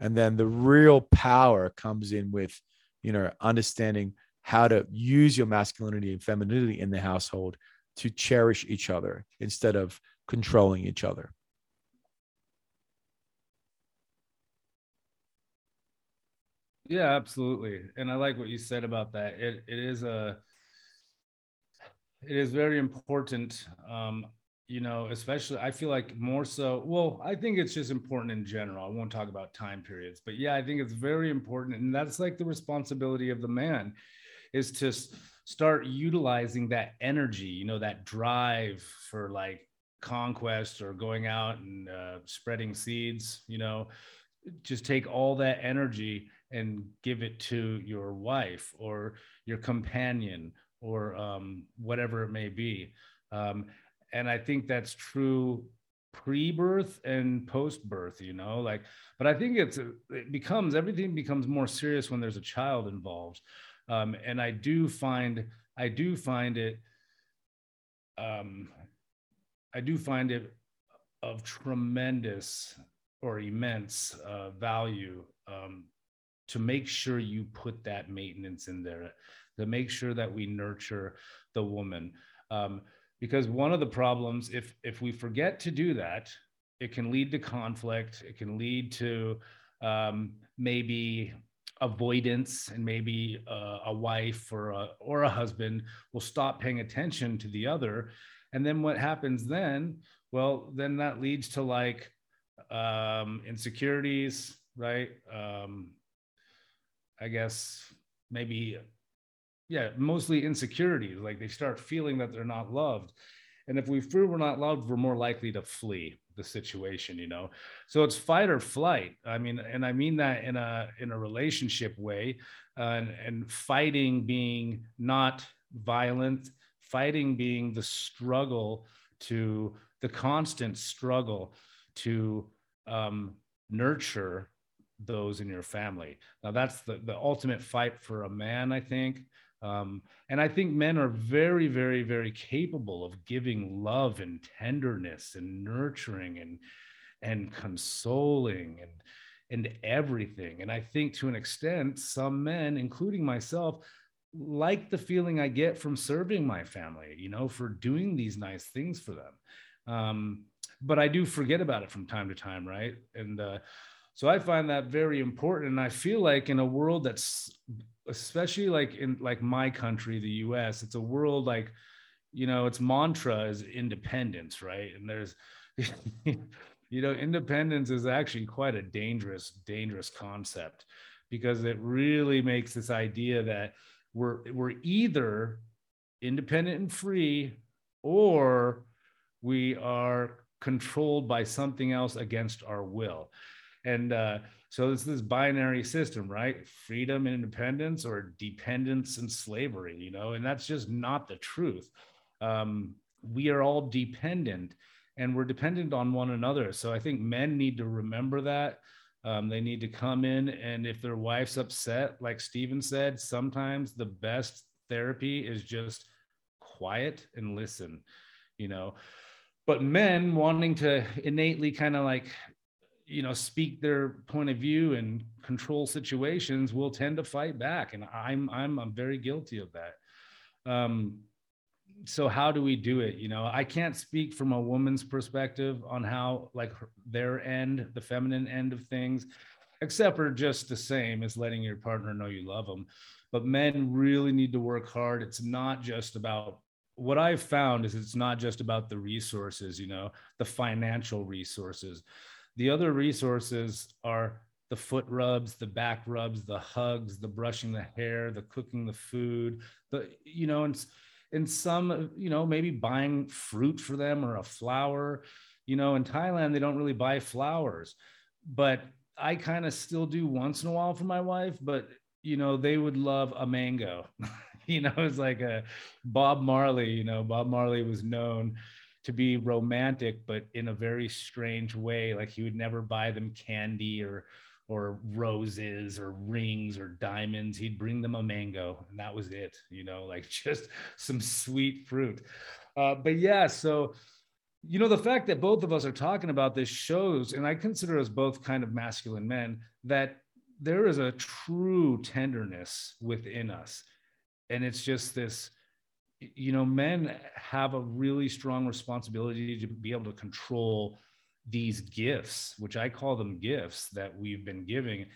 And then the real power comes in with you know understanding how to use your masculinity and femininity in the household to cherish each other instead of controlling each other. Yeah absolutely. And i like what you said about that. It, it is a it is very important um, you know especially i feel like more so well i think it's just important in general. I won't talk about time periods but yeah i think it's very important and that's like the responsibility of the man is to start utilizing that energy you know that drive for like conquest or going out and uh, spreading seeds you know? Just take all that energy and give it to your wife or your companion or um, whatever it may be. Um, and I think that's true pre-birth and post-birth you know like but i think it's it becomes everything becomes more serious when there's a child involved um, and i do find i do find it um, i do find it of tremendous or immense uh, value um, to make sure you put that maintenance in there to make sure that we nurture the woman. Um, because one of the problems if if we forget to do that it can lead to conflict it can lead to um, maybe avoidance and maybe uh, a wife or a, or a husband will stop paying attention to the other. And then what happens then? Well then that leads to like um, insecurities right? Um, i guess maybe yeah mostly insecurity. like they start feeling that they're not loved and if we feel we're not loved we're more likely to flee the situation you know so it's fight or flight i mean and i mean that in a in a relationship way uh, and, and fighting being not violent fighting being the struggle to the constant struggle to um, nurture those in your family. Now that's the, the ultimate fight for a man, I think. Um, and I think men are very, very, very capable of giving love and tenderness and nurturing and and consoling and and everything. And I think to an extent, some men, including myself, like the feeling I get from serving my family, you know, for doing these nice things for them. Um, but I do forget about it from time to time, right? And uh, so I find that very important. And I feel like in a world that's especially like in like my country, the US, it's a world like, you know, its mantra is independence, right? And there's you know, independence is actually quite a dangerous, dangerous concept because it really makes this idea that we're we're either independent and free or we are controlled by something else against our will and uh, so it's this binary system right? Freedom and independence or dependence and slavery you know and that's just not the truth. Um, we are all dependent and we're dependent on one another. So i think men need to remember that um, they need to come in and if their wife's upset like Steven said sometimes the best therapy is just quiet and listen you know. But men wanting to innately kind of like you know speak their point of view and control situations will tend to fight back. And i'm i'm i'm very guilty of that. Um so how do we do it? You know i can't speak from a woman's perspective on how like their end the feminine end of things except for just the same as letting your partner know you love them but men really need to work hard. It's not just about what I've found is it's not just about the resources, you know, the financial resources. The other resources are the foot rubs, the back rubs, the hugs, the brushing the hair, the cooking the food, the, you know, and, and some, you know, maybe buying fruit for them or a flower. You know, in Thailand, they don't really buy flowers, but I kind of still do once in a while for my wife, but you know, they would love a mango. you know, it's like a Bob Marley, you know, Bob Marley was known to be romantic, but in a very strange way. Like he would never buy them candy or or roses or rings or diamonds. He'd bring them a mango, and that was it. You know, like just some sweet fruit. Uh, but yeah, so you know the fact that both of us are talking about this shows, and I consider us both kind of masculine men, that there is a true tenderness within us and it's just this you know men have a really strong responsibility to be able to control these gifts which i call them gifts that we've been giving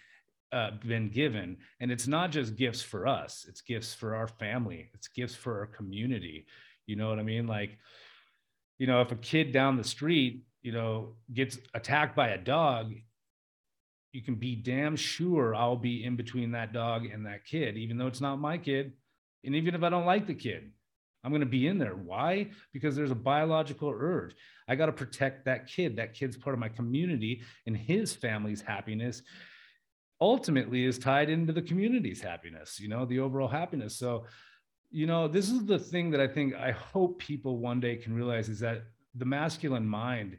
uh, been given. And it's not just gifts for us it's gifts for our family it's gifts for our community. You know what i mean? Like you know if a kid down the street you know gets attacked by a dog you can be damn sure i'll be in between that dog and that kid even though it's not my kid. And even if I don't like the kid, I'm going to be in there. Why? Because there's a biological urge. I got to protect that kid. That kid's part of my community, and his family's happiness ultimately is tied into the community's happiness, you know, the overall happiness. So, you know, this is the thing that I think I hope people one day can realize is that the masculine mind,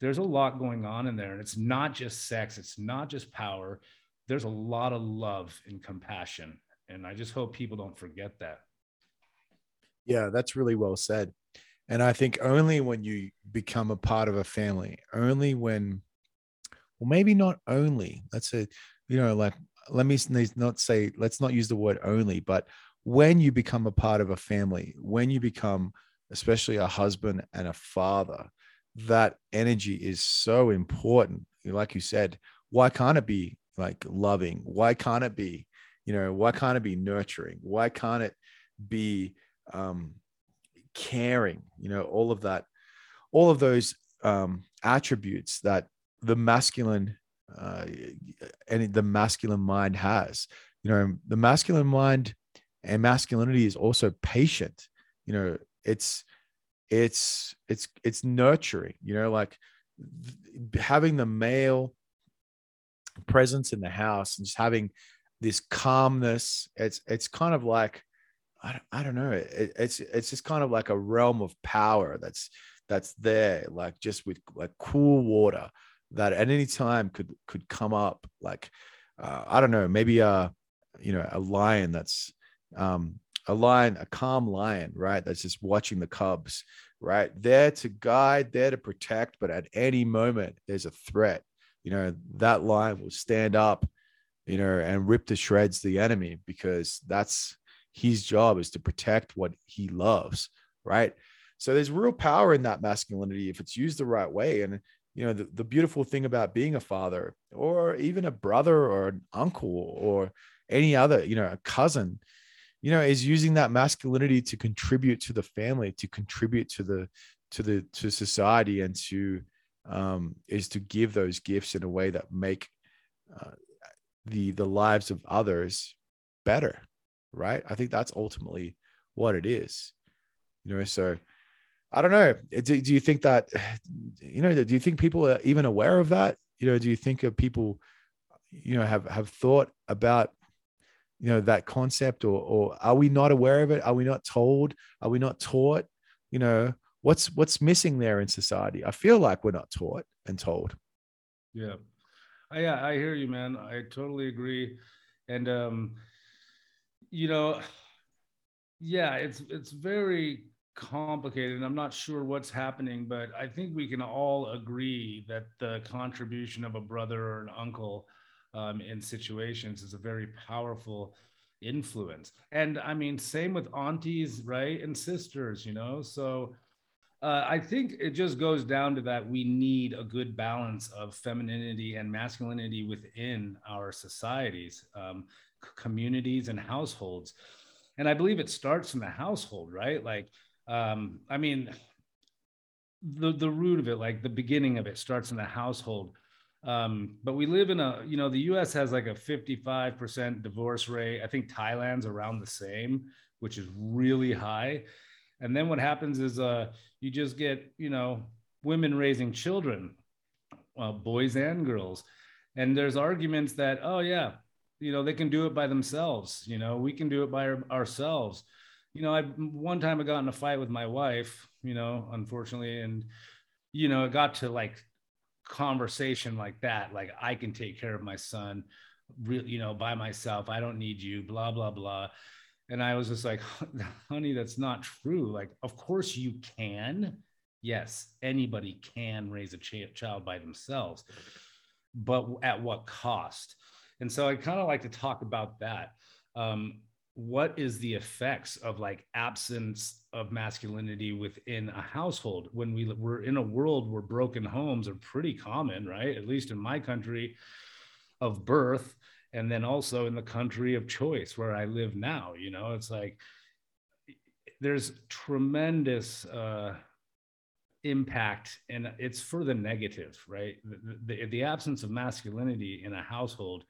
there's a lot going on in there. And it's not just sex, it's not just power. There's a lot of love and compassion. And I just hope people don't forget that. Yeah, that's really well said. And I think only when you become a part of a family, only when, well, maybe not only, let's say, you know, like, let me not say, let's not use the word only, but when you become a part of a family, when you become especially a husband and a father, that energy is so important. Like you said, why can't it be like loving? Why can't it be, you know, why can't it be nurturing? Why can't it be um, caring? You know, all of that, all of those um, attributes that the masculine uh, and the masculine mind has. You know, the masculine mind and masculinity is also patient. You know, it's it's it's it's nurturing. You know, like having the male presence in the house and just having this calmness. It's it's kind of like I, I don't know. It, it's it's just kind of like a realm of power that's that's there, like just with like cool water that at any time could could come up. Like uh, I don't know, maybe a you know a lion that's um, a lion, a calm lion, right? That's just watching the cubs, right? There to guide, there to protect, but at any moment there's a threat. You know that lion will stand up, you know, and rip to shreds the enemy because that's his job is to protect what he loves, right? So there's real power in that masculinity if it's used the right way. And you know, the, the beautiful thing about being a father or even a brother or an uncle or any other, you know, a cousin, you know, is using that masculinity to contribute to the family, to contribute to the to the to society and to um is to give those gifts in a way that make uh, the the lives of others better right? I think that's ultimately what it is. You know, so I don't know. Do, do you think that, you know, do you think people are even aware of that? You know, do you think of people, you know, have have thought about, you know, that concept, or or are we not aware of it? Are we not told? Are we not taught? You know, what's what's missing there in society? I feel like we're not taught and told. Yeah, I, yeah, I hear you, man. I totally agree, and um, you know, yeah, it's it's very complicated and i'm not sure what's happening but i think we can all agree that the contribution of a brother or an uncle um, in situations is a very powerful influence. And i mean same with aunties right and sisters you know? So uh, i think it just goes down to that we need a good balance of femininity and masculinity within our societies. Um, communities and households. And i believe it starts in the household right? Like um i mean the the root of it like the beginning of it starts in the household. Um but we live in a you know the us has like a 55% divorce rate. I think thailand's around the same which is really high. And then what happens is uh you just get you know women raising children well boys and girls. And there's arguments that oh yeah you know they can do it by themselves you know we can do it by our, ourselves. You know i one time i got in a fight with my wife you know unfortunately and you know it got to like conversation like that like i can take care of my son really you know by myself i don't need you blah blah blah. And i was just like honey that's not true like of course you can. Yes anybody can raise a ch- child by themselves but at what cost and so I kind of like to talk about that. Um, what is the effects of like absence of masculinity within a household when we we're in a world where broken homes are pretty common, right? At least in my country of birth, and then also in the country of choice where I live now. You know, it's like there's tremendous uh, impact and it's for the negative right the, the, the, absence of masculinity in a household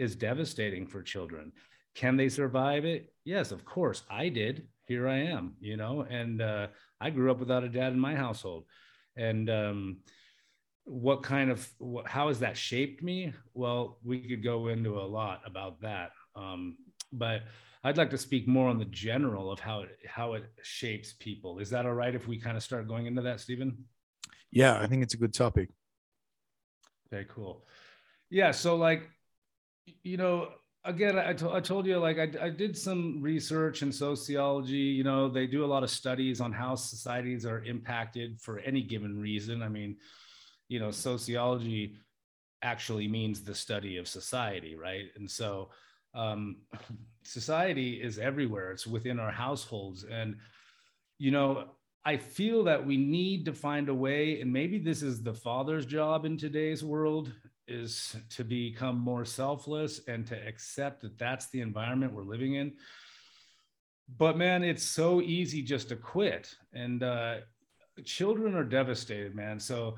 is devastating for children can they survive it yes of course i did here i am you know and uh, i grew up without a dad in my household and um, what kind of what, how has that shaped me well we could go into a lot about that um, but I'd like to speak more on the general of how it how it shapes people. Is that all right if we kind of start going into that, Stephen? Yeah, I think it's a good topic. Okay, cool. Yeah, so like, you know, again, I, to- I told you like I, I did some research in sociology. You know, they do a lot of studies on how societies are impacted for any given reason. I mean, you know, sociology actually means the study of society, right? And so um, society is everywhere. It's within our households, and you know, I feel that we need to find a way, and maybe this is the father's job in today's world, is to become more selfless and to accept that that's the environment we're living in. But man, it's so easy just to quit, and uh, children are devastated, man. So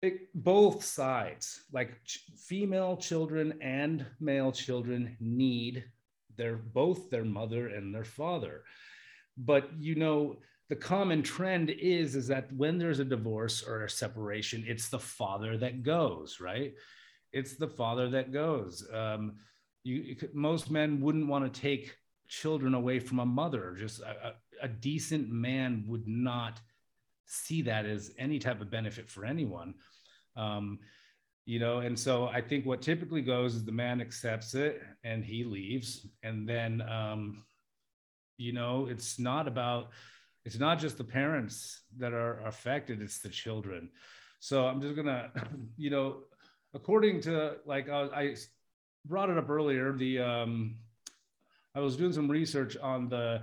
it, both sides, like ch- female children and male children, need their both their mother and their father. But you know, the common trend is is that when there's a divorce or a separation, it's the father that goes, right? It's the father that goes. Um, you most men wouldn't want to take children away from a mother. Just a, a, decent man would not see that as any type of benefit for anyone. Um, you know, and so I think what typically goes is the man accepts it and he leaves, and then um, you know, it's not about it's not just the parents that are affected it's the children. So i'm just gonna you know according to like uh, i brought it up earlier the um i was doing some research on the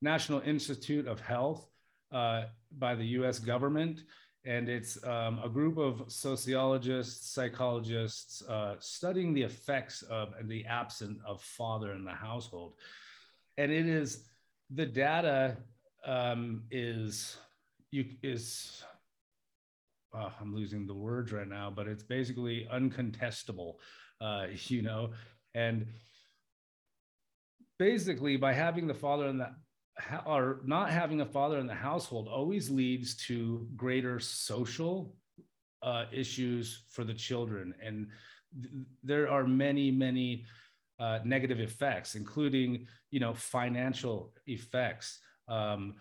national institute of health uh, by the us government and it's um, a group of sociologists psychologists uh, studying the effects of the absence of father in the household. And it is the data um, is you is uh, I'm losing the words right now, but it's basically uncontestable, uh, you know, and basically by having the father in the or not having a father in the household always leads to greater social uh, issues for the children, and th- there are many, many uh, negative effects, including you know financial effects um,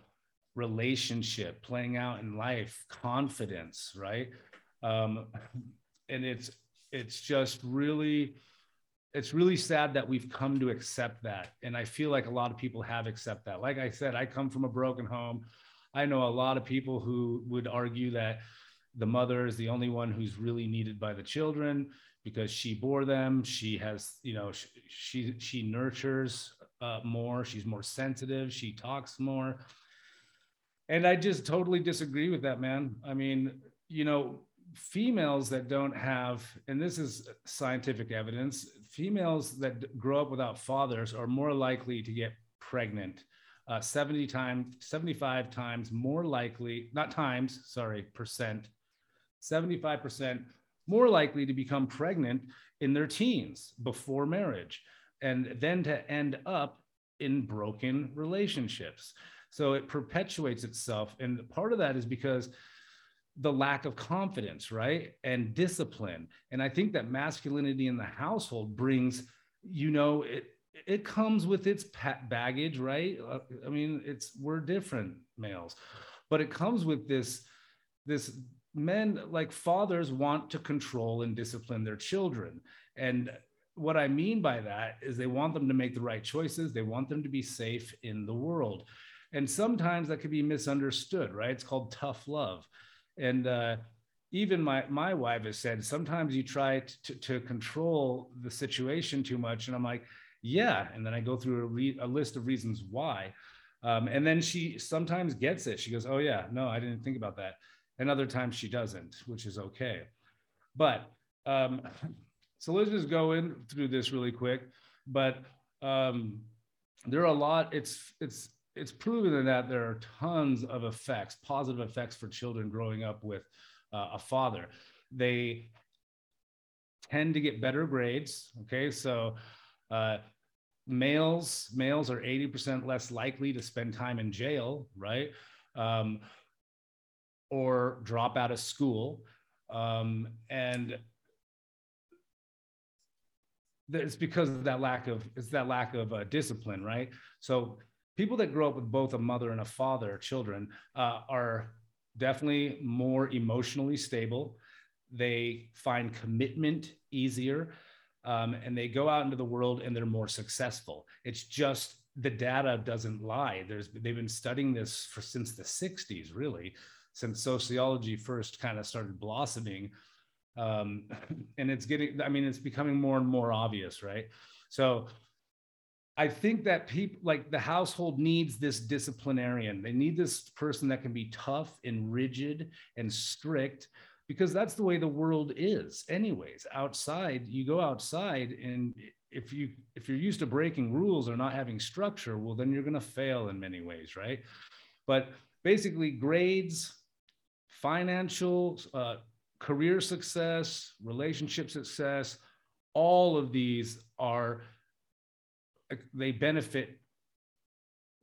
relationship, playing out in life, confidence, right? Um, and it's it's just really it's really sad that we've come to accept that. And i feel like a lot of people have accept that. Like i said i come from a broken home. I know a lot of people who would argue that the mother is the only one who's really needed by the children because she bore them. She has you know she she, she nurtures uh, more. She's more sensitive. She talks more. And I just totally disagree with that, man. I mean, you know, females that don't have, and this is scientific evidence, females that grow up without fathers are more likely to get pregnant. Uh, 70 times, 75 times more likely, not times, sorry, percent, 75% more likely to become pregnant in their teens before marriage and then to end up in broken relationships. So it perpetuates itself. And part of that is because the lack of confidence, right? And discipline. And I think that masculinity in the household brings, you know, it it comes with its baggage, right? Uh, I mean, it's we're different males, but it comes with this this men like fathers want to control and discipline their children. And what I mean by that is they want them to make the right choices. They want them to be safe in the world. And sometimes that could be misunderstood, right? It's called tough love. And uh, even my, my wife has said, sometimes you try to, to control the situation too much. And I'm like, yeah. And then I go through a, re- a list of reasons why. Um, and then she sometimes gets it. She goes, oh, yeah, no, I didn't think about that. And other times she doesn't, which is okay. But um, so let's just go in through this really quick. But um, there are a lot. It's it's it's proven that there are tons of effects, positive effects for children growing up with uh, a father. They tend to get better grades. Okay, so uh, males males are 80% less likely to spend time in jail, right? Um, or drop out of school. Um, and it's because of that lack of it's that lack of uh, discipline, right? So people that grow up with both a mother and a father, children, uh, are definitely more emotionally stable. They find commitment easier, um, and they go out into the world and they're more successful. It's just the data doesn't lie. There's they've been studying this for since the 60s, really, since sociology first kind of started blossoming. Um, and it's getting, I mean, it's becoming more and more obvious, right? So I think that people like the household needs this disciplinarian. They need this person that can be tough and rigid and strict because that's the way the world is anyways outside you go outside and if you if you're used to breaking rules or not having structure well then you're going to fail in many ways right but basically grades financial uh, career success relationship success all of these are they benefit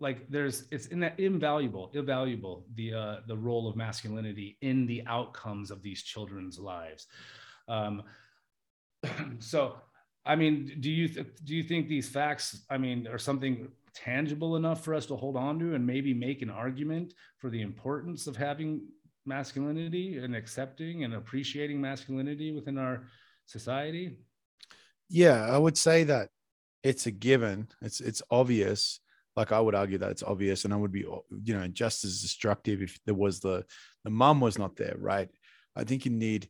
like there's it's in that invaluable invaluable the uh the role of masculinity in the outcomes of these children's lives. Um so I mean, do you th- do you think these facts, I mean, are something tangible enough for us to hold on to and maybe make an argument for the importance of having masculinity and accepting and appreciating masculinity within our society? Yeah, I would say that it's a given. It's it's obvious. Like I would argue that it's obvious, and I would be, you know, just as destructive if there was the the mom was not there, right? I think you need,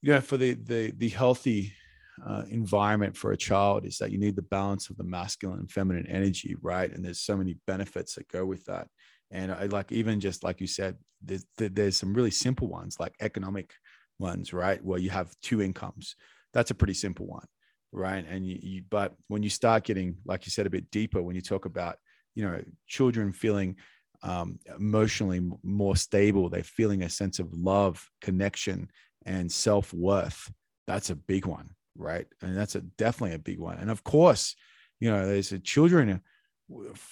you know, for the the the healthy uh, environment for a child is that you need the balance of the masculine and feminine energy, right? And there's so many benefits that go with that. And I like even just like you said, there's, there's some really simple ones like economic ones, right? Where you have two incomes. That's a pretty simple one, right? And you, you but when you start getting, like you said, a bit deeper, when you talk about, you know, children feeling um, emotionally more stable, they're feeling a sense of love, connection, and self worth. That's a big one, right? And that's a definitely a big one. And of course, you know, there's a children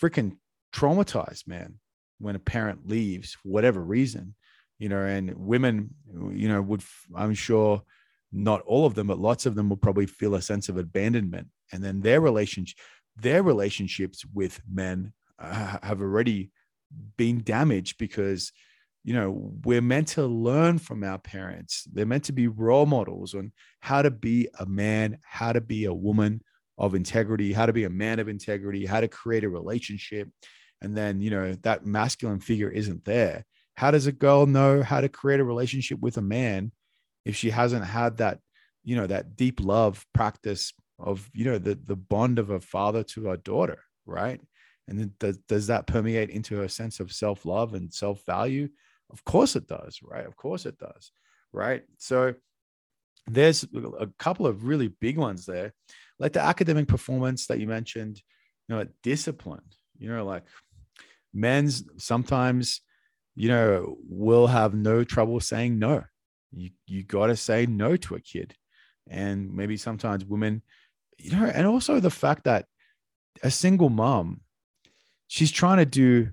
freaking traumatized, man, when a parent leaves for whatever reason, you know, and women, you know, would I'm sure not all of them, but lots of them will probably feel a sense of abandonment, and then their relationship, their relationships with men uh, have already been damaged because you know we're meant to learn from our parents. They're meant to be role models on how to be a man how to be a woman of integrity how to be a man of integrity how to create a relationship and then you know that masculine figure isn't there how does a girl know how to create a relationship with a man if she hasn't had that you know that deep love practice of you know the the bond of a father to a daughter right and then does, does that permeate into her sense of self-love and self-value of course it does, right? Of course it does, right? So there's a couple of really big ones there, like the academic performance that you mentioned, you know, discipline, you know, like men's sometimes, you know, will have no trouble saying no. You you got to say no to a kid. And maybe sometimes women, you know, and also the fact that a single mom, she's trying to do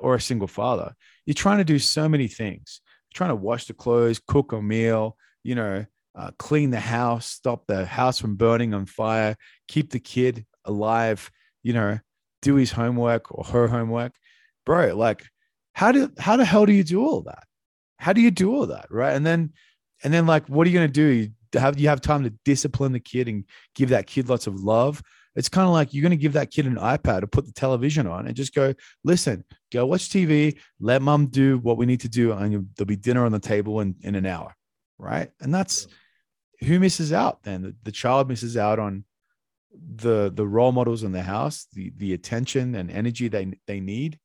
or a single father, you're trying to do so many things. You're trying to wash the clothes, cook a meal, you know, uh, clean the house, stop the house from burning on fire, keep the kid alive, you know, do his homework or her homework. Bro, like, how do how the hell do you do all that? How do you do all that? Right. And then and then like what are you gonna do? You have you have time to discipline the kid and give that kid lots of love it's kind of like you're going to give that kid an iPad to put the television on and just go, listen, go watch TV, let mom do what we need to do, and there'll be dinner on the table in, in an hour. Right. And that's yeah. who misses out then. The, the child misses out on the the role models in the house, the the attention and energy they they need.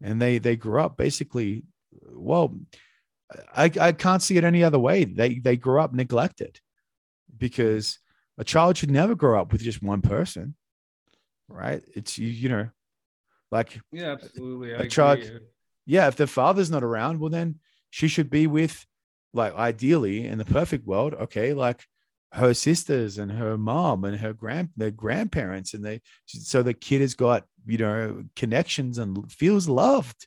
And they they grew up basically, well, I, I can't see it any other way. They they grew up neglected because a child should never grow up with just one person right? It's you, you know, like yeah, absolutely. A child, yeah, if the father's not around, well, then she should be with, like, ideally in the perfect world, okay, like her sisters and her mom and her grand their grandparents, and they so the kid has got you know connections and feels loved,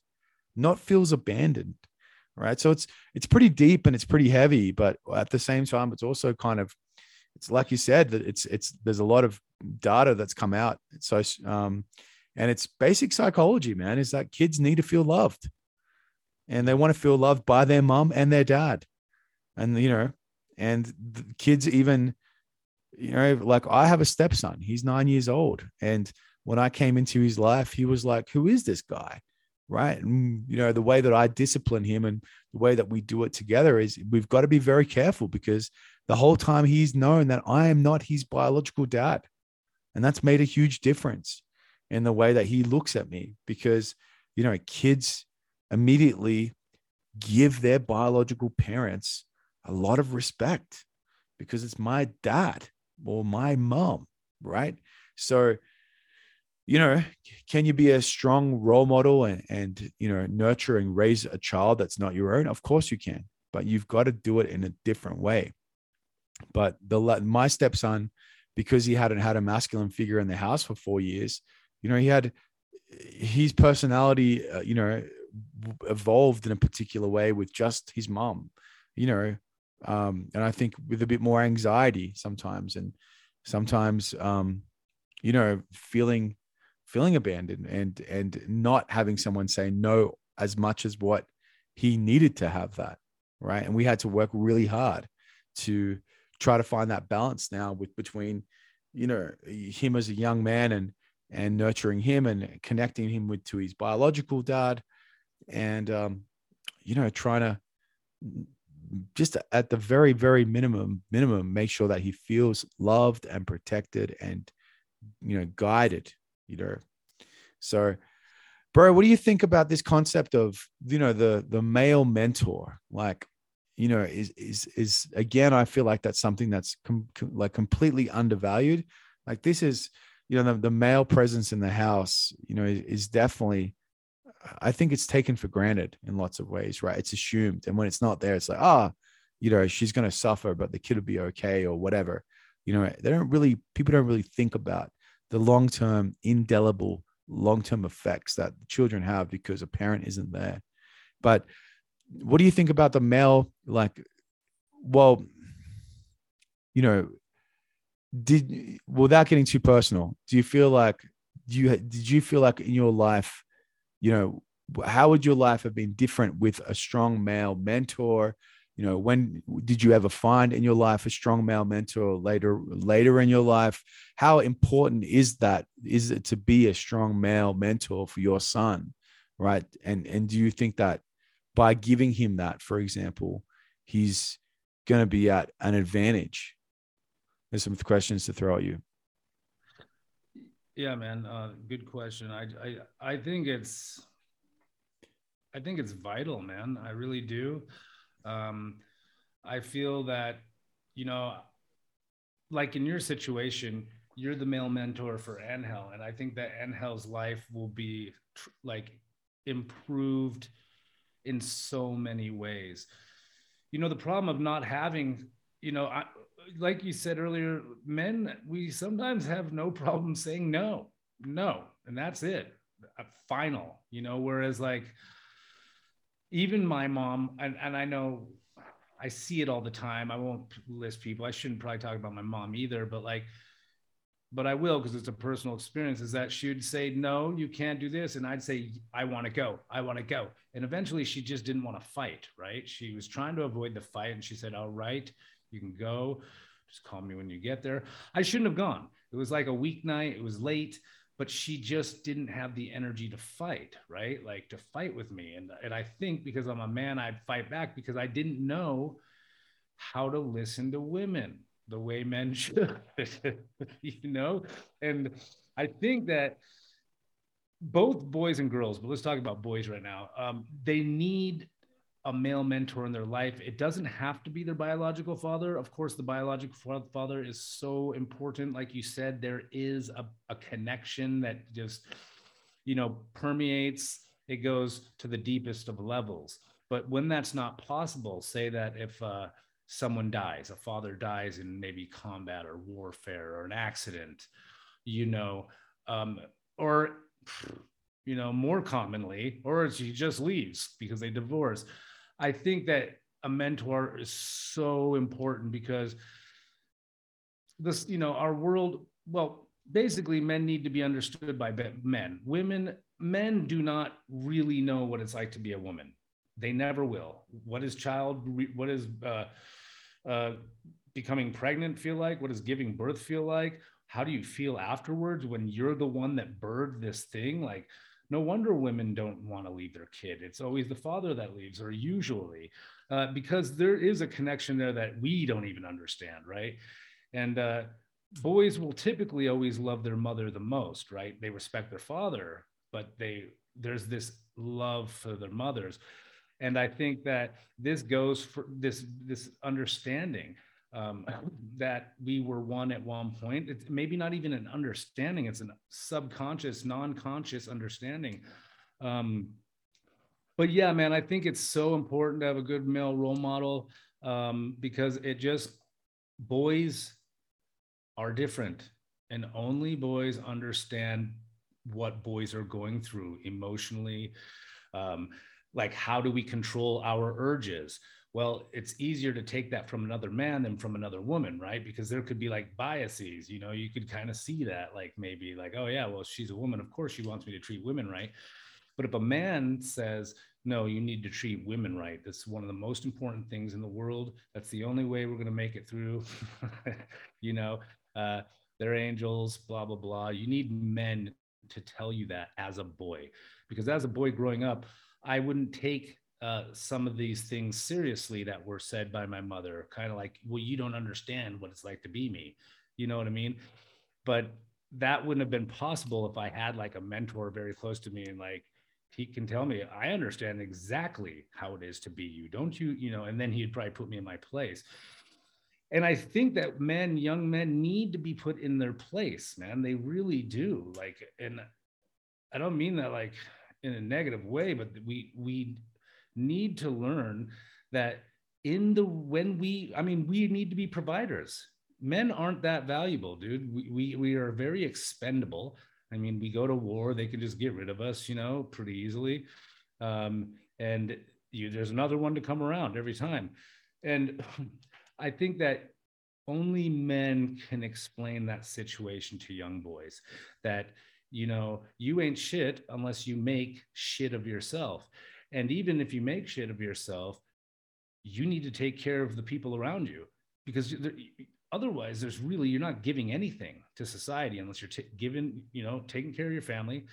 not feels abandoned, right? So it's it's pretty deep and it's pretty heavy, but at the same time, it's also kind of it's like you said that it's it's there's a lot of data that's come out. So um, and it's basic psychology, man. Is that kids need to feel loved, and they want to feel loved by their mom and their dad, and you know, and kids even, you know, like I have a stepson. He's nine years old, and when I came into his life, he was like, "Who is this guy?" Right, and you know, the way that I discipline him and the way that we do it together is we've got to be very careful because the whole time he's known that I am not his biological dad. And that's made a huge difference in the way that he looks at me because, you know, kids immediately give their biological parents a lot of respect because it's my dad or my mom, right? So, you know, can you be a strong role model and, and you know nurture and raise a child that's not your own? Of course you can, but you've got to do it in a different way. But the my stepson, because he hadn't had a masculine figure in the house for four years, you know, he had his personality, uh, you know, evolved in a particular way with just his mom, you know, um, and I think with a bit more anxiety sometimes, and sometimes, um, you know, feeling feeling abandoned and and not having someone say no as much as what he needed to have that right? And we had to work really hard to try to find that balance now with between you know him as a young man and and nurturing him and connecting him with to his biological dad and um you know trying to just at the very very minimum minimum make sure that he feels loved and protected and you know guided you know. So bro what do you think about this concept of you know the the male mentor? Like you know is is is again i feel like that's something that's com- com- like completely undervalued. Like this is you know the, the male presence in the house you know is, is definitely i think it's taken for granted in lots of ways right? It's assumed and when it's not there it's like ah oh, you know she's going to suffer but the kid will be okay or whatever. You know they don't really people don't really think about the long-term indelible long-term effects that children have because a parent isn't there. But what do you think about the male like well you know did without getting too personal do you feel like do you did you feel like in your life you know how would your life have been different with a strong male mentor you know when did you ever find in your life a strong male mentor later later in your life how important is that is it to be a strong male mentor for your son right and and do you think that by giving him that, for example, he's going to be at an advantage? There's some questions to throw at you. Yeah, man. Uh, good question. I, I, I think it's, I think it's vital, man. I really do. Um, I feel that, you know, like in your situation, you're the male mentor for Angel, and I think that Angel's life will be tr- like improved in so many ways. You know, the problem of not having, you know, I, like you said earlier, men, we sometimes have no problem saying no, no, and that's it, final, you know, whereas like even my mom, and, and I know I see it all the time. I won't list people. I shouldn't probably talk about my mom either, but like, but I will because it's a personal experience. Is that she would say, No, you can't do this. And I'd say, I want to go. I want to go. And eventually she just didn't want to fight, right? She was trying to avoid the fight. And she said, All right, you can go. Just call me when you get there. I shouldn't have gone. It was like a weeknight. It was late, but she just didn't have the energy to fight, right? Like to fight with me. And, and I think because I'm a man, I'd fight back because I didn't know how to listen to women the way men should, you know? And I think that both boys and girls, but let's talk about boys right now. Um, they need a male mentor in their life. It doesn't have to be their biological father. Of course, the biological father is so important. Like you said, there is a, a connection that just, you know, permeates, it goes to the deepest of levels. But when that's not possible, say that if uh, someone dies, a father dies in maybe combat or warfare or an accident, you know, um, or you know, more commonly, or he just leaves because they divorce. I think that a mentor is so important because this you know our world well basically men need to be understood by men. Women men do not really know what it's like to be a woman. They never will. What is child what is uh, uh, becoming pregnant feel like? What does giving birth feel like? How do you feel afterwards when you're the one that birthed this thing? Like no wonder women don't want to leave their kid it's always the father that leaves or usually uh, because there is a connection there that we don't even understand right and uh, boys will typically always love their mother the most, right? They respect their father, but they there's this love for their mothers. And I think that this goes for this this understanding um, that we were one at one point. It's maybe not even an understanding; it's a subconscious, non-conscious understanding. Um, but yeah, man, I think it's so important to have a good male role model um, because it just boys are different and only boys understand what boys are going through emotionally um, like how do we control our urges well it's easier to take that from another man than from another woman right because there could be like biases you know you could kind of see that like maybe like oh yeah well she's a woman of course she wants me to treat women right but if a man says no you need to treat women right that's one of the most important things in the world that's the only way we're going to make it through you know uh, they're angels, blah, blah, blah. You need men to tell you that as a boy. Because as a boy growing up, I wouldn't take uh, some of these things seriously that were said by my mother, kind of like, well, you don't understand what it's like to be me. You know what I mean? But that wouldn't have been possible if I had like a mentor very close to me and like, he can tell me, I understand exactly how it is to be you. Don't you, you know, and then he'd probably put me in my place and i think that men young men need to be put in their place man they really do like and i don't mean that like in a negative way but we we need to learn that in the when we i mean we need to be providers. Men aren't that valuable dude. We we, we are very expendable. I mean we go to war they can just get rid of us you know pretty easily. Um, and you, there's another one to come around every time. And I think that only men can explain that situation to young boys that you know you ain't shit unless you make shit of yourself and even if you make shit of yourself you need to take care of the people around you because otherwise there's really you're not giving anything to society unless you're t- you know taking care of your family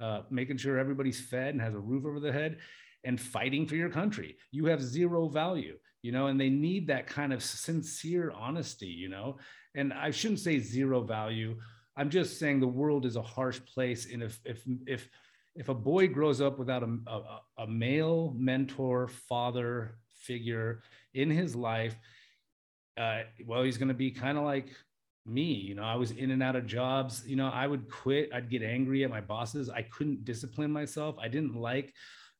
uh, making sure everybody's fed and has a roof over their head and fighting for your country you have zero value you know, and they need that kind of sincere honesty, you know. And I shouldn't say zero value. I'm just saying the world is a harsh place. And if if if if a boy grows up without a, a, a male mentor, father figure in his life, uh, well, he's going to be kind of like me. You know, I was in and out of jobs. You know, I would quit. I'd get angry at my bosses. I couldn't discipline myself. I didn't like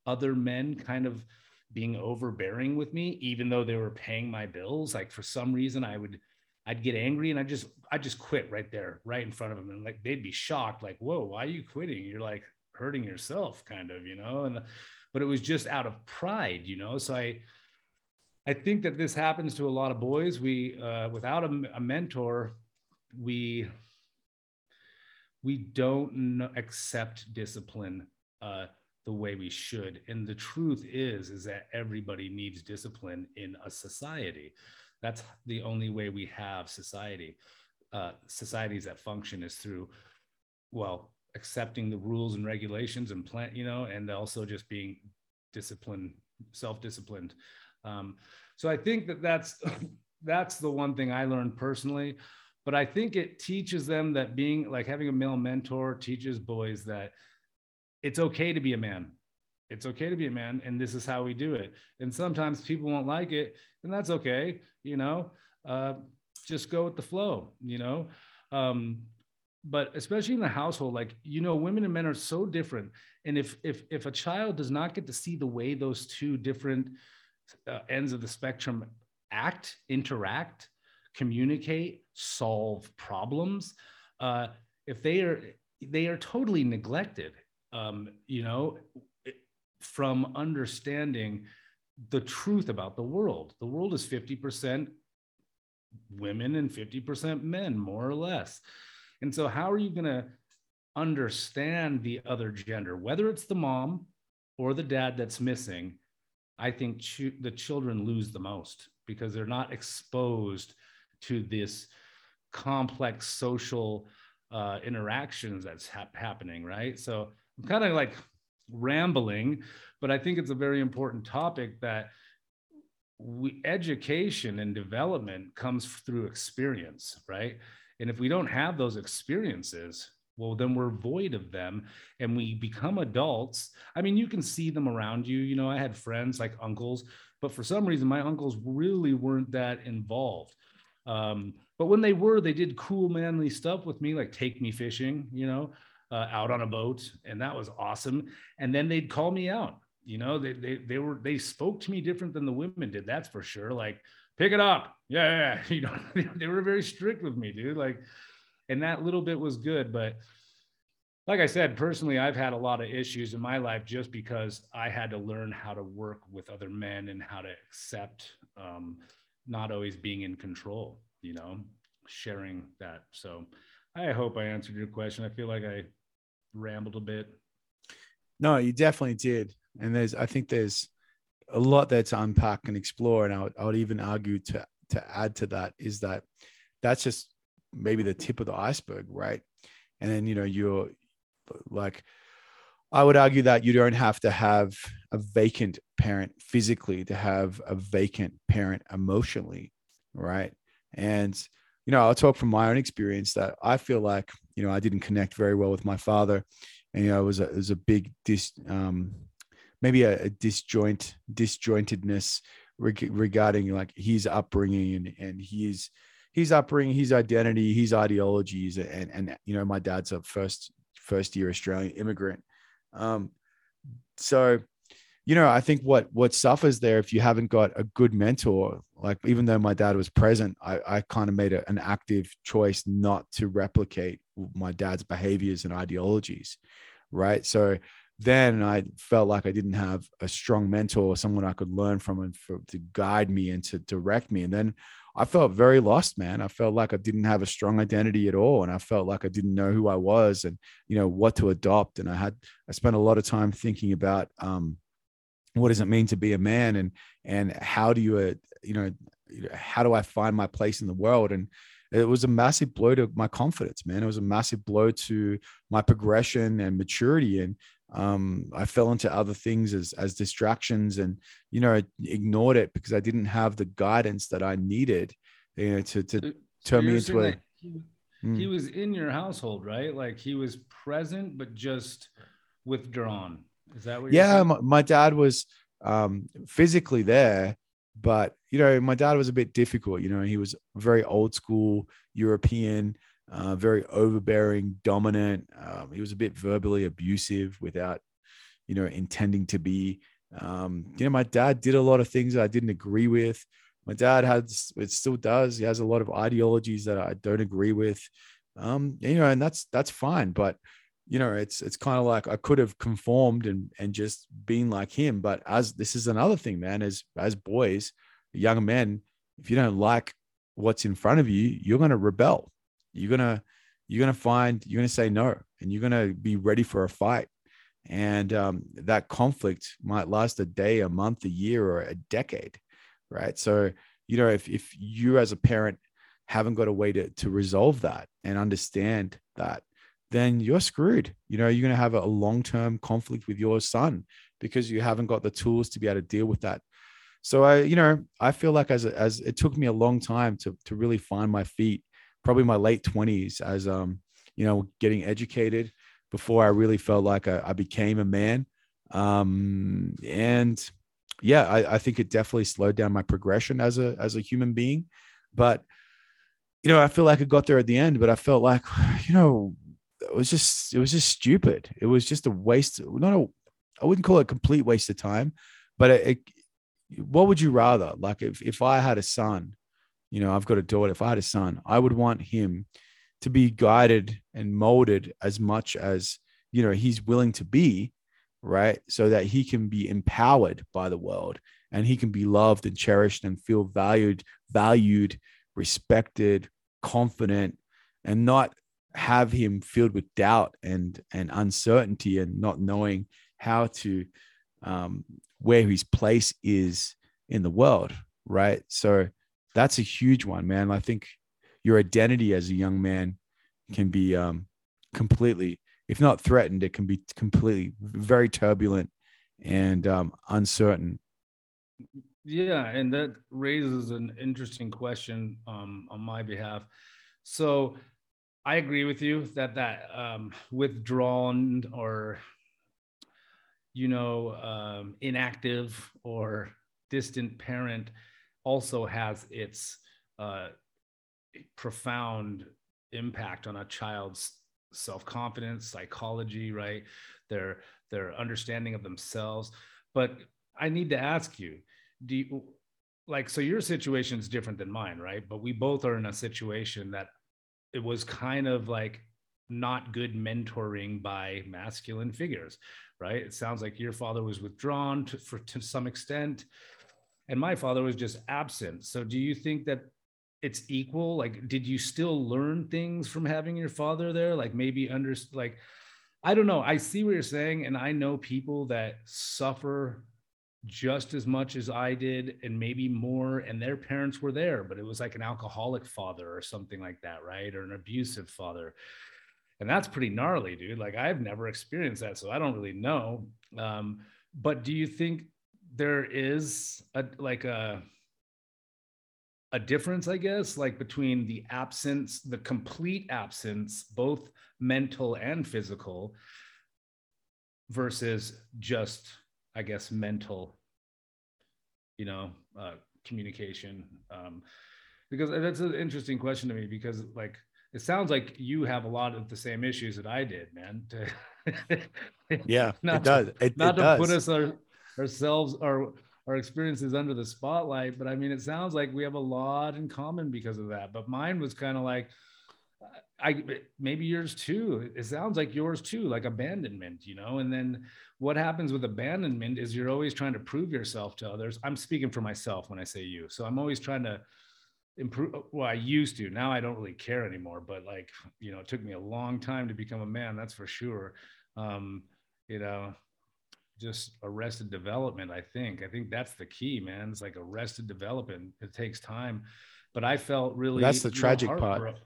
other men kind of being overbearing with me, even though they were paying my bills. Like for some reason, I would, I'd get angry and I just, I just quit right there, right in front of them, and like they'd be shocked, like, "Whoa, why are you quitting? You're like hurting yourself, kind of, you know." And but it was just out of pride, you know. So I, I think that this happens to a lot of boys. We, uh, without a, a mentor, we we don't accept discipline uh, the way we should and the truth is is that everybody needs discipline in a society that's the only way we have society uh, societies that function is through well accepting the rules and regulations and plan you know and also just being disciplined self-disciplined um, so i think that that's that's the one thing i learned personally but i think it teaches them that being like having a male mentor teaches boys that it's okay to be a man. It's okay to be a man, and this is how we do it. And sometimes people won't like it, and that's okay. You know, uh, just go with the flow. You know, um, but especially in the household, like you know, women and men are so different. And if if if a child does not get to see the way those two different uh, ends of the spectrum act, interact, communicate, solve problems, uh, if they are they are totally neglected um, you know, from understanding the truth about the world. The world is 50% women and 50% men, more or less. And so, how are you going to understand the other gender, whether it's the mom or the dad that's missing? I think ch- the children lose the most because they're not exposed to this complex social uh, interactions that's happening, right? So I'm kind of like rambling, but I think it's a very important topic that we education and development comes through experience, right? And if we don't have those experiences, well, then we're void of them and we become adults. I mean, you can see them around you. You know, I had friends like uncles, but for some reason, my uncles really weren't that involved. Um, but when they were, they did cool, manly stuff with me, like take me fishing, you know, uh, out on a boat. And that was awesome. And then they'd call me out. You know, they, they, they were, they spoke to me different than the women did. That's for sure. Like, pick it up. Yeah. yeah. You know, they were very strict with me, dude. Like, and that little bit was good. But like I said, personally, I've had a lot of issues in my life just because I had to learn how to work with other men and how to accept um, not always being in control, you know, sharing that. So I hope I answered your question. I feel like I rambled a bit. No, you definitely did. And there's, I think there's a lot there to unpack and explore. And I would, I would even argue to, to add to that is that that's just maybe the tip of the iceberg, right? And then, you know, you're like, I would argue that you don't have to have a vacant parent physically to have a vacant parent emotionally, right? And you know, I'll talk from my own experience that I feel like you know I didn't connect very well with my father, and you know it was a it was a big dis um, maybe a, a disjoint disjointedness reg- regarding like his upbringing and and his his upbringing, his identity, his ideologies, and and you know my dad's a first first year Australian immigrant, um, so you know, I think what what suffers there if you haven't got a good mentor, like even though my dad was present, I, I kind of made a, an active choice not to replicate my dad's behaviors and ideologies, right? So then I felt like I didn't have a strong mentor, or someone I could learn from and for, to guide me and to direct me. And then I felt very lost, man. I felt like I didn't have a strong identity at all. And I felt like I didn't know who I was and, you know, what to adopt. And I had, I spent a lot of time thinking about, um, what does it mean to be a man and and how do you uh, you know how do i find my place in the world and it was a massive blow to my confidence man it was a massive blow to my progression and maturity and um, i fell into other things as as distractions and you know ignored it because i didn't have the guidance that i needed you know to to so turn me into a he, mm. he was in your household right like he was present but just withdrawn is that what? Yeah, my, my, dad was um, physically there, but you know, my dad was a bit difficult. You know, he was very old school European, uh, very overbearing, dominant. Um, he was a bit verbally abusive without, you know, intending to be. Um, you know, my dad did a lot of things I didn't agree with. My dad has, it still does. He has a lot of ideologies that I don't agree with. Um, you know, and that's that's fine. But you know it's it's kind of like i could have conformed and and just been like him but as this is another thing man as as boys young men if you don't like what's in front of you you're going to rebel you're to you're to find you're to say no and you're to be ready for a fight and um, that conflict might last a day a month a year or a decade right so you know if, if you as a parent haven't got a way to, to resolve that and understand that then you're screwed. You know, you're going to have a long term conflict with your son because you haven't got the tools to be able to deal with that. So I, you know, I feel like as as it took me a long time to to really find my feet, probably my late twenties, as um, you know, getting educated before I really felt like I, I became a man. Um, and yeah, I, I think it definitely slowed down my progression as a as a human being. But you know, I feel like I got there at the end, but I felt like, you know, it was just it was just stupid. It was just a waste. Not a I wouldn't call it a complete waste of time, but it, it, what would you rather? Like if if I had a son, you know, I've got a daughter. If I had a son, I would want him to be guided and molded as much as you know he's willing to be, right? So that he can be empowered by the world and he can be loved and cherished and feel valued valued respected, confident, and not have him filled with doubt and and uncertainty and not knowing how to um, where his place is in the world, right? So that's a huge one, man. I think your identity as a young man can be um, completely, if not threatened, it can be completely very turbulent and um, uncertain. Yeah, and that raises an interesting question um, on my behalf. So I agree with you that that um, withdrawn or you know um, inactive or distant parent also has its uh, profound impact on a child's self-confidence psychology right? Their their understanding of themselves. But i need to ask you do you like so your situation is different than mine right? But we both are in a situation that it was kind of like not good mentoring by masculine figures right? It sounds like your father was withdrawn to, for to some extent and my father was just absent. So do you think that it's equal? Like did you still learn things from having your father there? Like maybe under like i don't know. I see what you're saying and i know people that suffer just as much as i did and maybe more and their parents were there but it was like an alcoholic father or something like that right? Or an abusive father. And that's pretty gnarly dude. Like i've never experienced that so i don't really know. Um, but do you think there is a like a a difference, I guess, like between the absence, the complete absence, both mental and physical, versus just, I guess, mental, you know, uh, communication. Um, because that's an interesting question to me because, like, it sounds like you have a lot of the same issues that I did, man. yeah, not it does. It, not it to does. put us our, ourselves our our experiences under the spotlight. But I mean, it sounds like we have a lot in common because of that. But mine was kind of like, I maybe yours too. It sounds like yours too, like abandonment, you know. And then what happens with abandonment is you're always trying to prove yourself to others. I'm speaking for myself when I say you. So I'm always trying to improve well i used to now i don't really care anymore but like you know it took me a long time to become a man that's for sure um you know just arrested development i think. I think that's the key man. It's like arrested development it takes time. But i felt really that's the tragic part.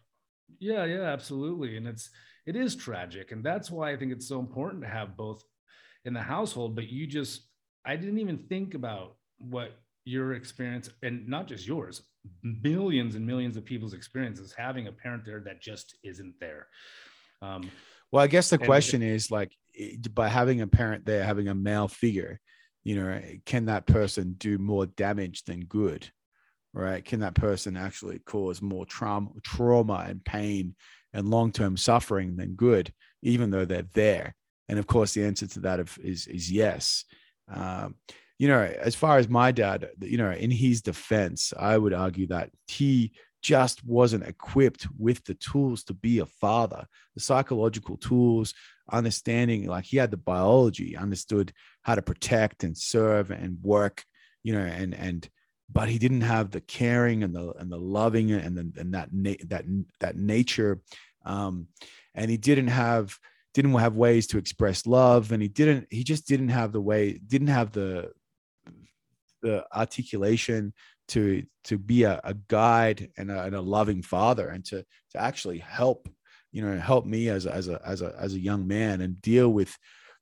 yeah yeah absolutely. And it's it is tragic. And that's why i think it's so important to have both in the household. But you just i didn't even think about what your experience and not just yours millions and millions of people's experiences having a parent there that just isn't there. Um, well i guess the question is like by having a parent there, having a male figure, you know, can that person do more damage than good? Right? Can that person actually cause more trauma, trauma and pain and long-term suffering than good, even though they're there? And of course, the answer to that is is yes. Um, you know, as far as my dad, you know, in his defense, I would argue that he just wasn't equipped with the tools to be a father, the psychological tools, understanding like he had the biology, understood how to protect and serve and work, you know, and and but he didn't have the caring and the and the loving and the, and that na- that that nature, um, and he didn't have didn't have ways to express love, and he didn't he just didn't have the way didn't have the the articulation to to be a, a guide and a, and a loving father and to to actually help you know help me as a, as a as a as a young man and deal with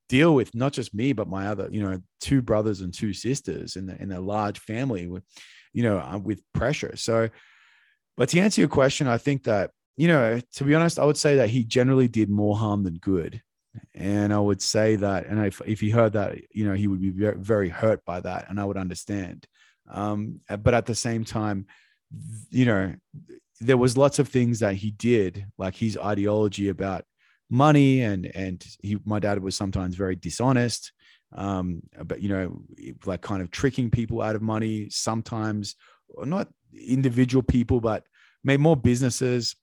deal with not just me but my other you know two brothers and two sisters in, the, in a large family with you know uh, with pressure. So but to answer your question i think that you know to be honest i would say that he generally did more harm than good. And i would say that and if, if he heard that you know he would be very, very hurt by that and i would understand. Um, but at the same time you know there was lots of things that he did like his ideology about money and and he my dad was sometimes very dishonest um but you know like kind of tricking people out of money sometimes not individual people but made more businesses.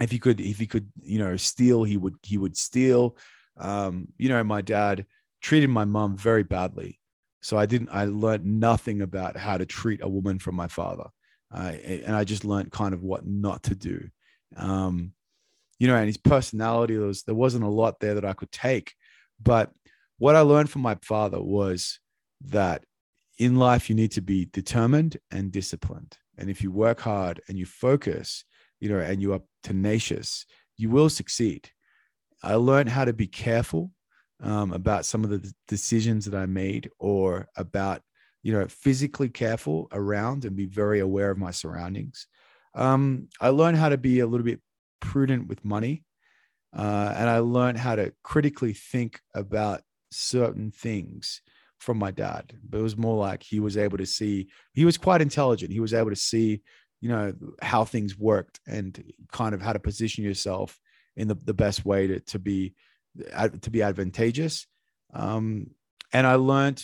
If he could if he could you know steal he would he would steal. Um you know my dad treated my mom very badly. So I didn't, I learned nothing about how to treat a woman from my father. Uh, and I just learned kind of what not to do. Um, you know, and his personality there was there wasn't a lot there that I could take, but what I learned from my father was that in life you need to be determined and disciplined, and if you work hard and you focus, you know, and you are tenacious, you will succeed. I learned how to be careful um, about some of the decisions that I made or about, you know, physically careful around and be very aware of my surroundings. Um, I learned how to be a little bit prudent with money. Uh, and I learned how to critically think about certain things from my dad. But it was more like he was able to see, he was quite intelligent. He was able to see, you know, how things worked and kind of how to position yourself in the, the best way to, to be to be advantageous. Um, and I learned,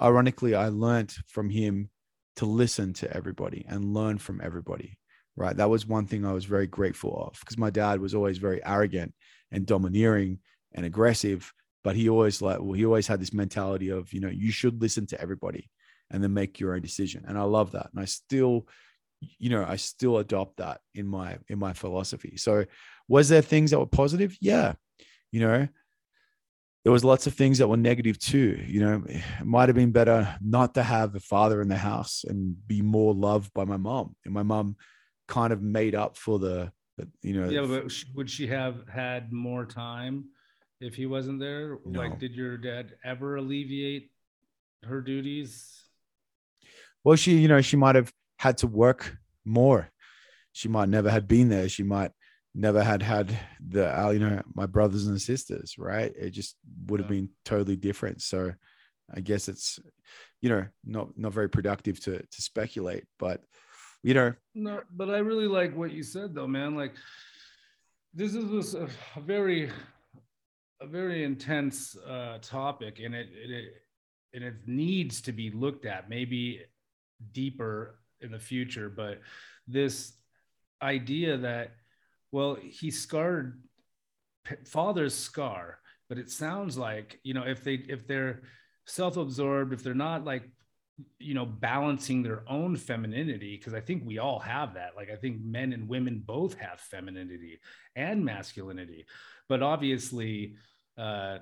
ironically, I learned from him to listen to everybody and learn from everybody. Right. That was one thing I was very grateful of because my dad was always very arrogant and domineering and aggressive. But he always like, well, he always had this mentality of, you know, you should listen to everybody and then make your own decision. And I love that. And I still, you know, I still adopt that in my in my philosophy. So was there things that were positive? Yeah you know there was lots of things that were negative too you know it might have been better not to have a father in the house and be more loved by my mom. And my mom kind of made up for the, you know yeah but would she have had more time if he wasn't there? No. like did your dad ever alleviate her duties? Well she you know she might have had to work more. She might never have been there. She might never had had the uh, you know my brothers and sisters right? It just would have yeah. been totally different. So i guess it's you know not not very productive to to speculate but you know. No but i really like what you said though man. Like this is a, a very a very intense uh topic and it, it and it needs to be looked at maybe deeper in the future. But this idea that well, he scarred father's scar, but it sounds like, you know, if they if they're self-absorbed, if they're not like you know balancing their own femininity because i think we all have that. Like i think men and women both have femininity and masculinity. But obviously uh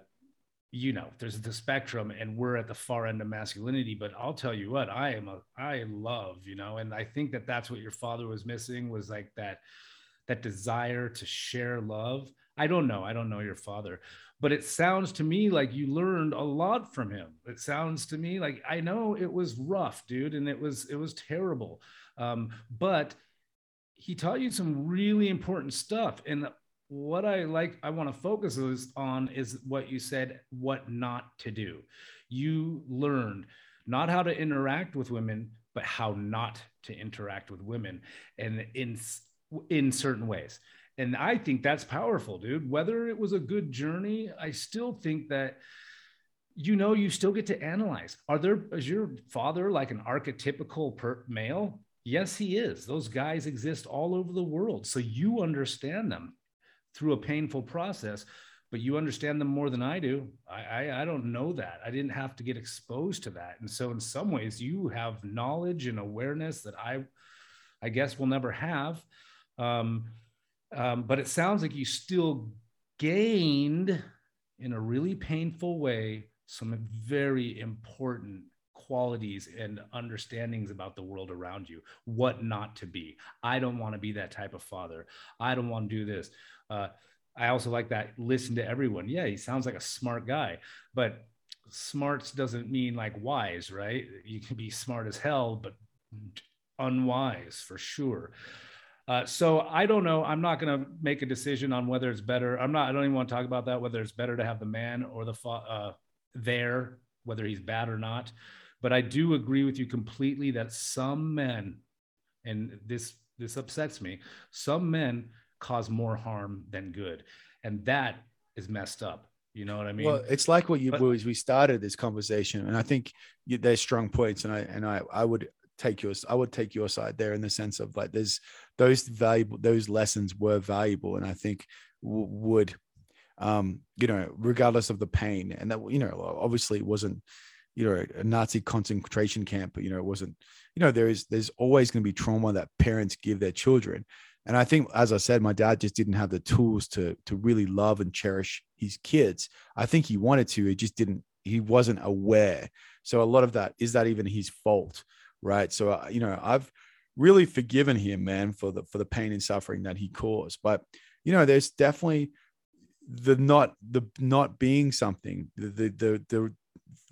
you know there's the spectrum and we're at the far end of masculinity. But i'll tell you what i am a i love you know and i think that that's what your father was missing was like that that desire to share love. I don't know. I don't know your father, but it sounds to me like you learned a lot from him. It sounds to me like I know it was rough, dude, and it was it was terrible. Um, but he taught you some really important stuff. And what I like, I want to focus on is what you said, what not to do. You learned not how to interact with women, but how not to interact with women. And in in certain ways. And I think that's powerful, dude. Whether it was a good journey, I still think that you know you still get to analyze. Are there is your father like an archetypical per- male? Yes, he is. Those guys exist all over the world. So you understand them through a painful process, but you understand them more than I do. I, I, I don't know that. I didn't have to get exposed to that. And so in some ways you have knowledge and awareness that I I guess will never have. Um, um, but it sounds like you still gained in a really painful way some very important qualities and understandings about the world around you. What not to be. I don't want to be that type of father. I don't want to do this. Uh, i also like that listen to everyone. Yeah he sounds like a smart guy but smarts doesn't mean like wise right? You can be smart as hell but unwise for sure uh, so I don't know. I'm not going to make a decision on whether it's better. I'm not. I don't even want to talk about that. Whether it's better to have the man or the fa- uh, there, whether he's bad or not. But I do agree with you completely that some men, and this this upsets me, some men cause more harm than good, and that is messed up. You know what I mean? Well, it's like what you but, we started this conversation, and I think there's strong points, and I and I I would take yours i would take your side there in the sense of like there's those valuable those lessons were valuable and i think w- would um you know regardless of the pain and that you know obviously it wasn't you know a nazi concentration camp but you know it wasn't you know there is there's always going to be trauma that parents give their children. And i think as i said my dad just didn't have the tools to to really love and cherish his kids. I think he wanted to he just didn't he wasn't aware. So a lot of that is that even his fault right? So uh, you know i've really forgiven him man for the for the pain and suffering that he caused. But you know there's definitely the not the not being something the the the, the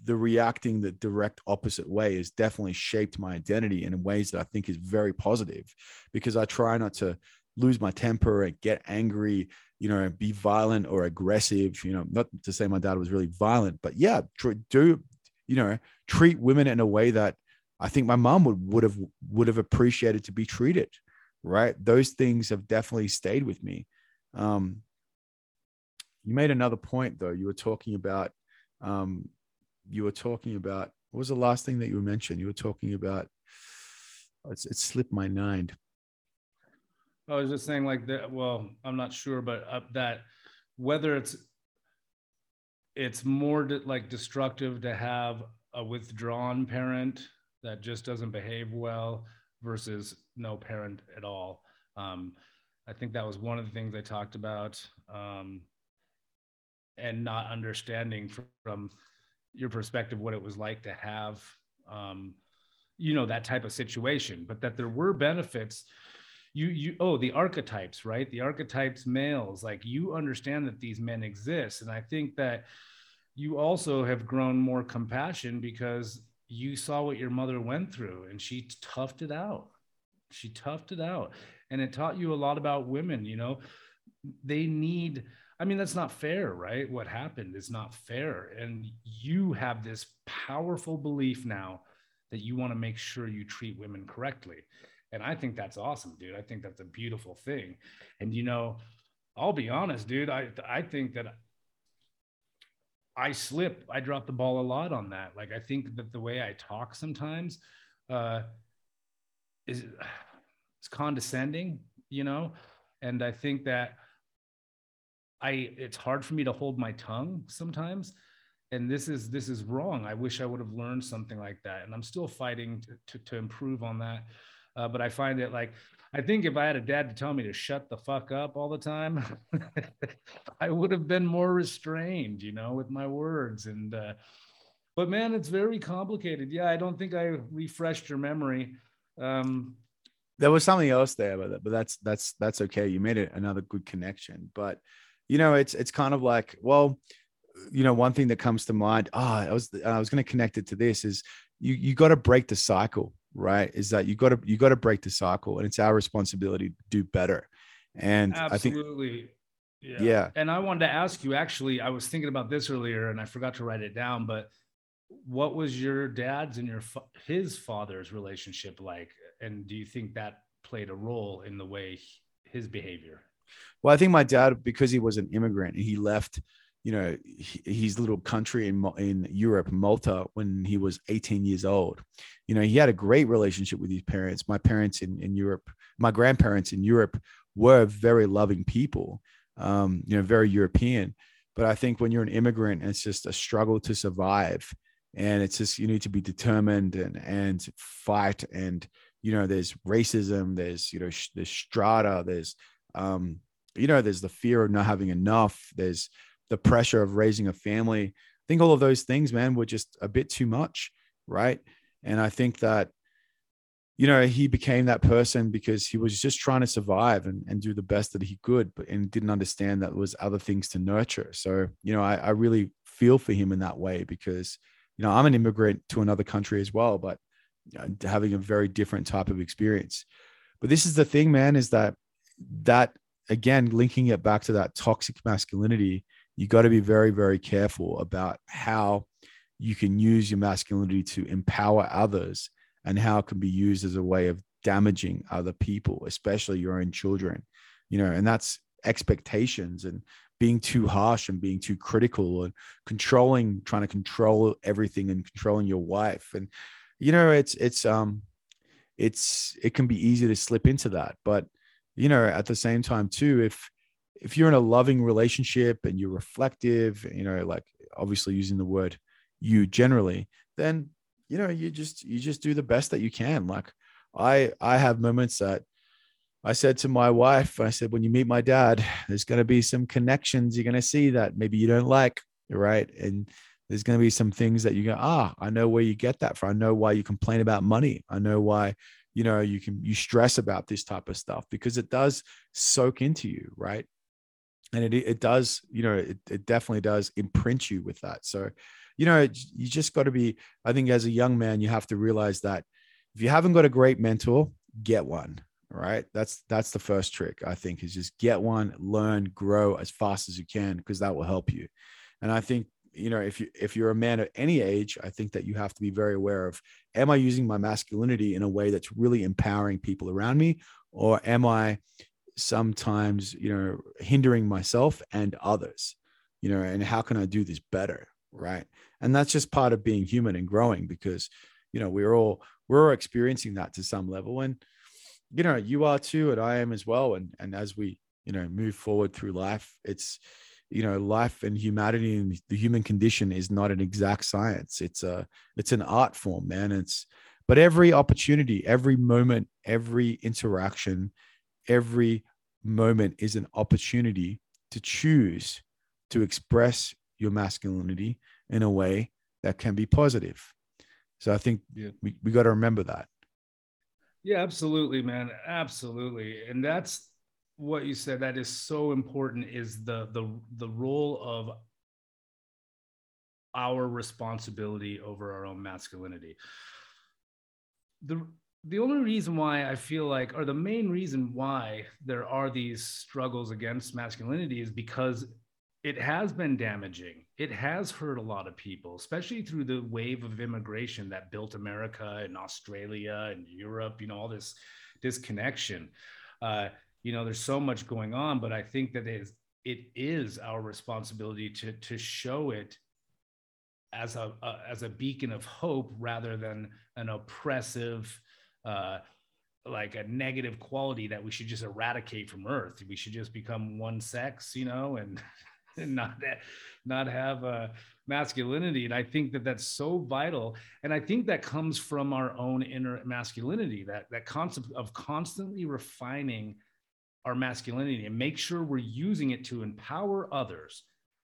the reacting the direct opposite way has definitely shaped my identity in ways that I think is very positive because I try not to lose my temper and get angry, you know, be violent or aggressive, you know, not to say my dad was really violent, but yeah, do, you know, treat women in a way that I think my mom would, would have, would have appreciated to be treated. Right. Those things have definitely stayed with me. Um, you made another point though. You were talking about, um, you were talking about what was the last thing that you mentioned? You were talking about it's it slipped my mind. I was just saying like that. Well, I'm not sure, but uh, that whether it's it's more like destructive to have a withdrawn parent that just doesn't behave well versus no parent at all. Um, I think that was one of the things I talked about, um, and not understanding from your perspective what it was like to have um, you know that type of situation but that there were benefits you you oh the archetypes right the archetypes males like you understand that these men exist and i think that you also have grown more compassion because you saw what your mother went through and she toughed it out she toughed it out and it taught you a lot about women you know they need I mean, that's not fair, right? What happened is not fair. And you have this powerful belief now that you want to make sure you treat women correctly. And I think that's awesome, dude. I think that's a beautiful thing. And, you know, I'll be honest, dude, I, I think that I slip, I drop the ball a lot on that. Like, I think that the way I talk sometimes uh, is it's condescending, you know? And I think that I it's hard for me to hold my tongue sometimes and this is this is wrong i wish i would have learned something like that and i'm still fighting to, to, to improve on that uh, but i find it like i think if i had a dad to tell me to shut the fuck up all the time i would have been more restrained you know with my words. And uh, but man it's very complicated. Yeah i don't think i refreshed your memory. Um, there was something else there but, but that's that's that's okay. You made it another good connection. But you know, it's it's kind of like, well, you know, one thing that comes to mind, oh, I was I was going to connect it to this is you you got to break the cycle, right? Is that you got to you got to break the cycle, and it's our responsibility to do better. And absolutely. I think, yeah. yeah. And I wanted to ask you actually, I was thinking about this earlier and I forgot to write it down, but what was your dad's and your his father's relationship like and do you think that played a role in the way his behavior well, I think my dad, because he was an immigrant, he left, you know, his little country in in Europe, Malta, when he was 18 years old. You know, he had a great relationship with his parents. My parents in in Europe, my grandparents in Europe were very loving people. Um, you know, very European. But I think when you're an immigrant, it's just a struggle to survive, and it's just you need to be determined and and fight and you know there's racism there's you know there's strata there's um, you know, there's the fear of not having enough. There's the pressure of raising a family. I think all of those things, man, were just a bit too much, right? And I think that, you know, he became that person because he was just trying to survive and, and do the best that he could, but and didn't understand that there was other things to nurture. So, you know, I, I really feel for him in that way because, you know, I'm an immigrant to another country as well, but having a very different type of experience. But this is the thing, man, is that that again linking it back to that toxic masculinity you got to be very very careful about how you can use your masculinity to empower others and how it can be used as a way of damaging other people especially your own children you know and that's expectations and being too harsh and being too critical and controlling trying to control everything and controlling your wife. And you know it's it's um it's it can be easy to slip into that. But you know at the same time too if if you're in a loving relationship and you're reflective you know like obviously using the word you generally then you know you just you just do the best that you can. Like i i have moments that i said to my wife i said when you meet my dad there's going to be some connections you're going to see that maybe you don't like right? And there's going to be some things that you go ah i know where you get that from. I know why you complain about money. I know why you know you can you stress about this type of stuff because it does soak into you right and it, it does you know it, it definitely does imprint you with that so you know, you just got to be, I think as a young man, you have to realize that if you haven't got a great mentor, get one. Right. That's that's the first trick, I think, is just get one, learn, grow as fast as you can, because that will help you. And I think, you know, if you if you're a man at any age, I think that you have to be very aware of am I using my masculinity in a way that's really empowering people around me? Or am I sometimes, you know, hindering myself and others? You know, and how can I do this better? right and that's just part of being human and growing because you know we're all we're all experiencing that to some level and you know you are too and i am as well and and as we you know move forward through life it's you know life and humanity and the human condition is not an exact science it's a it's an art form man it's but every opportunity every moment every interaction every moment is an opportunity to choose to express your masculinity in a way that can be positive. So I think yeah. we, we got to remember that. Yeah, absolutely, man. Absolutely. And that's what you said that is so important is the the the role of our responsibility over our own masculinity. The the only reason why I feel like, or the main reason why there are these struggles against masculinity is because it has been damaging. It has hurt a lot of people, especially through the wave of immigration that built America and Australia and Europe, you know, all this disconnection. Uh, you know, there's so much going on, but I think that it is, it is our responsibility to, to show it as a, a as a beacon of hope rather than an oppressive, uh, like a negative quality that we should just eradicate from earth. We should just become one sex you know and and not not have a masculinity. And i think that that's so vital. And i think that comes from our own inner masculinity that that concept of constantly refining our masculinity and make sure we're using it to empower others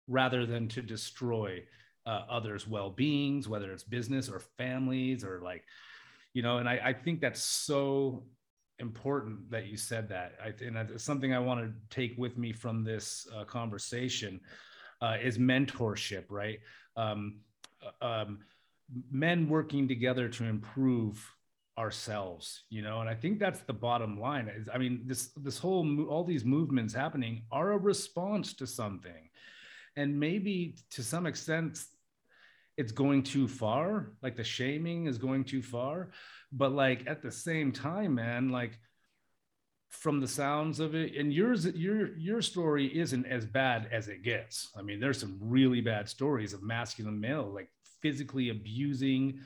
rather than to destroy uh, others well-beings whether it's business or families or like you know and I, I think that's so important that you said that. I, and it's something I want to take with me from this uh, conversation uh, is mentorship, right? Um, uh, um, men working together to improve ourselves, you know, and I think that's the bottom line. I mean, this this whole all these movements happening are a response to something, and maybe to some extent it's going too far like the shaming is going too far. But like at the same time man like from the sounds of it and yours your your story isn't as bad as it gets. I mean there's some really bad stories of masculine male like physically abusing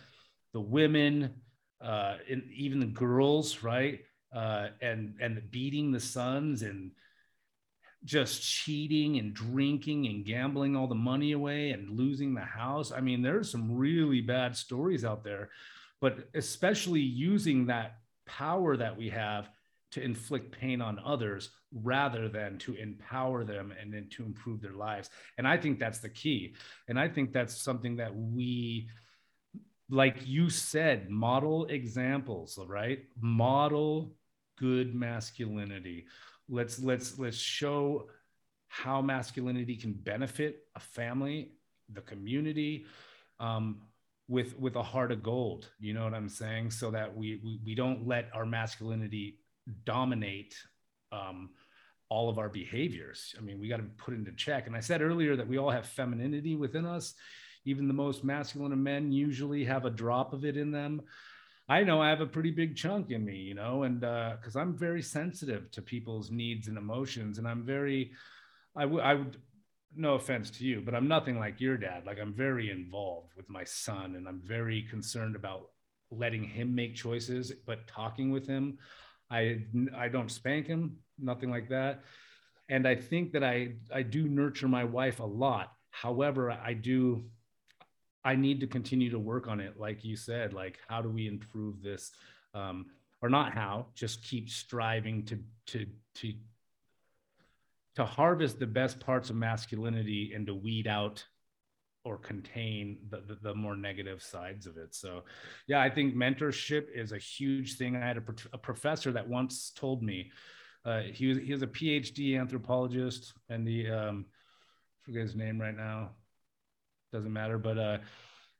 the women uh and even the girls right? Uh and and beating the sons and just cheating and drinking and gambling all the money away and losing the house. I mean, there's some really bad stories out there, but especially using that power that we have to inflict pain on others rather than to empower them and then to improve their lives. And I think that's the key. And I think that's something that we like you said, model examples, right? Model good masculinity let's let's let's show how masculinity can benefit a family the community um, with with a heart of gold. You know what i'm saying? So that we we, we don't let our masculinity dominate um, all of our behaviors. I mean we got to put into check. And i said earlier that we all have femininity within us. Even the most masculine of men usually have a drop of it in them I know I have a pretty big chunk in me, you know, and because uh, I'm very sensitive to people's needs and emotions, and I'm very, I would, no offense to you, but I'm nothing like your dad. Like I'm very involved with my son, and I'm very concerned about letting him make choices, but talking with him. I I don't spank him, nothing like that, and I think that I I do nurture my wife a lot. However, I do I need to continue to work on it. Like you said, like how do we improve this? Um, or not how, just keep striving to to to to harvest the best parts of masculinity and to weed out or contain the, the, the, more negative sides of it. So, yeah, I think mentorship is a huge thing. I had a, a professor that once told me uh, he was he was a PhD anthropologist, and the um, I forget his name right now, doesn't matter, but uh,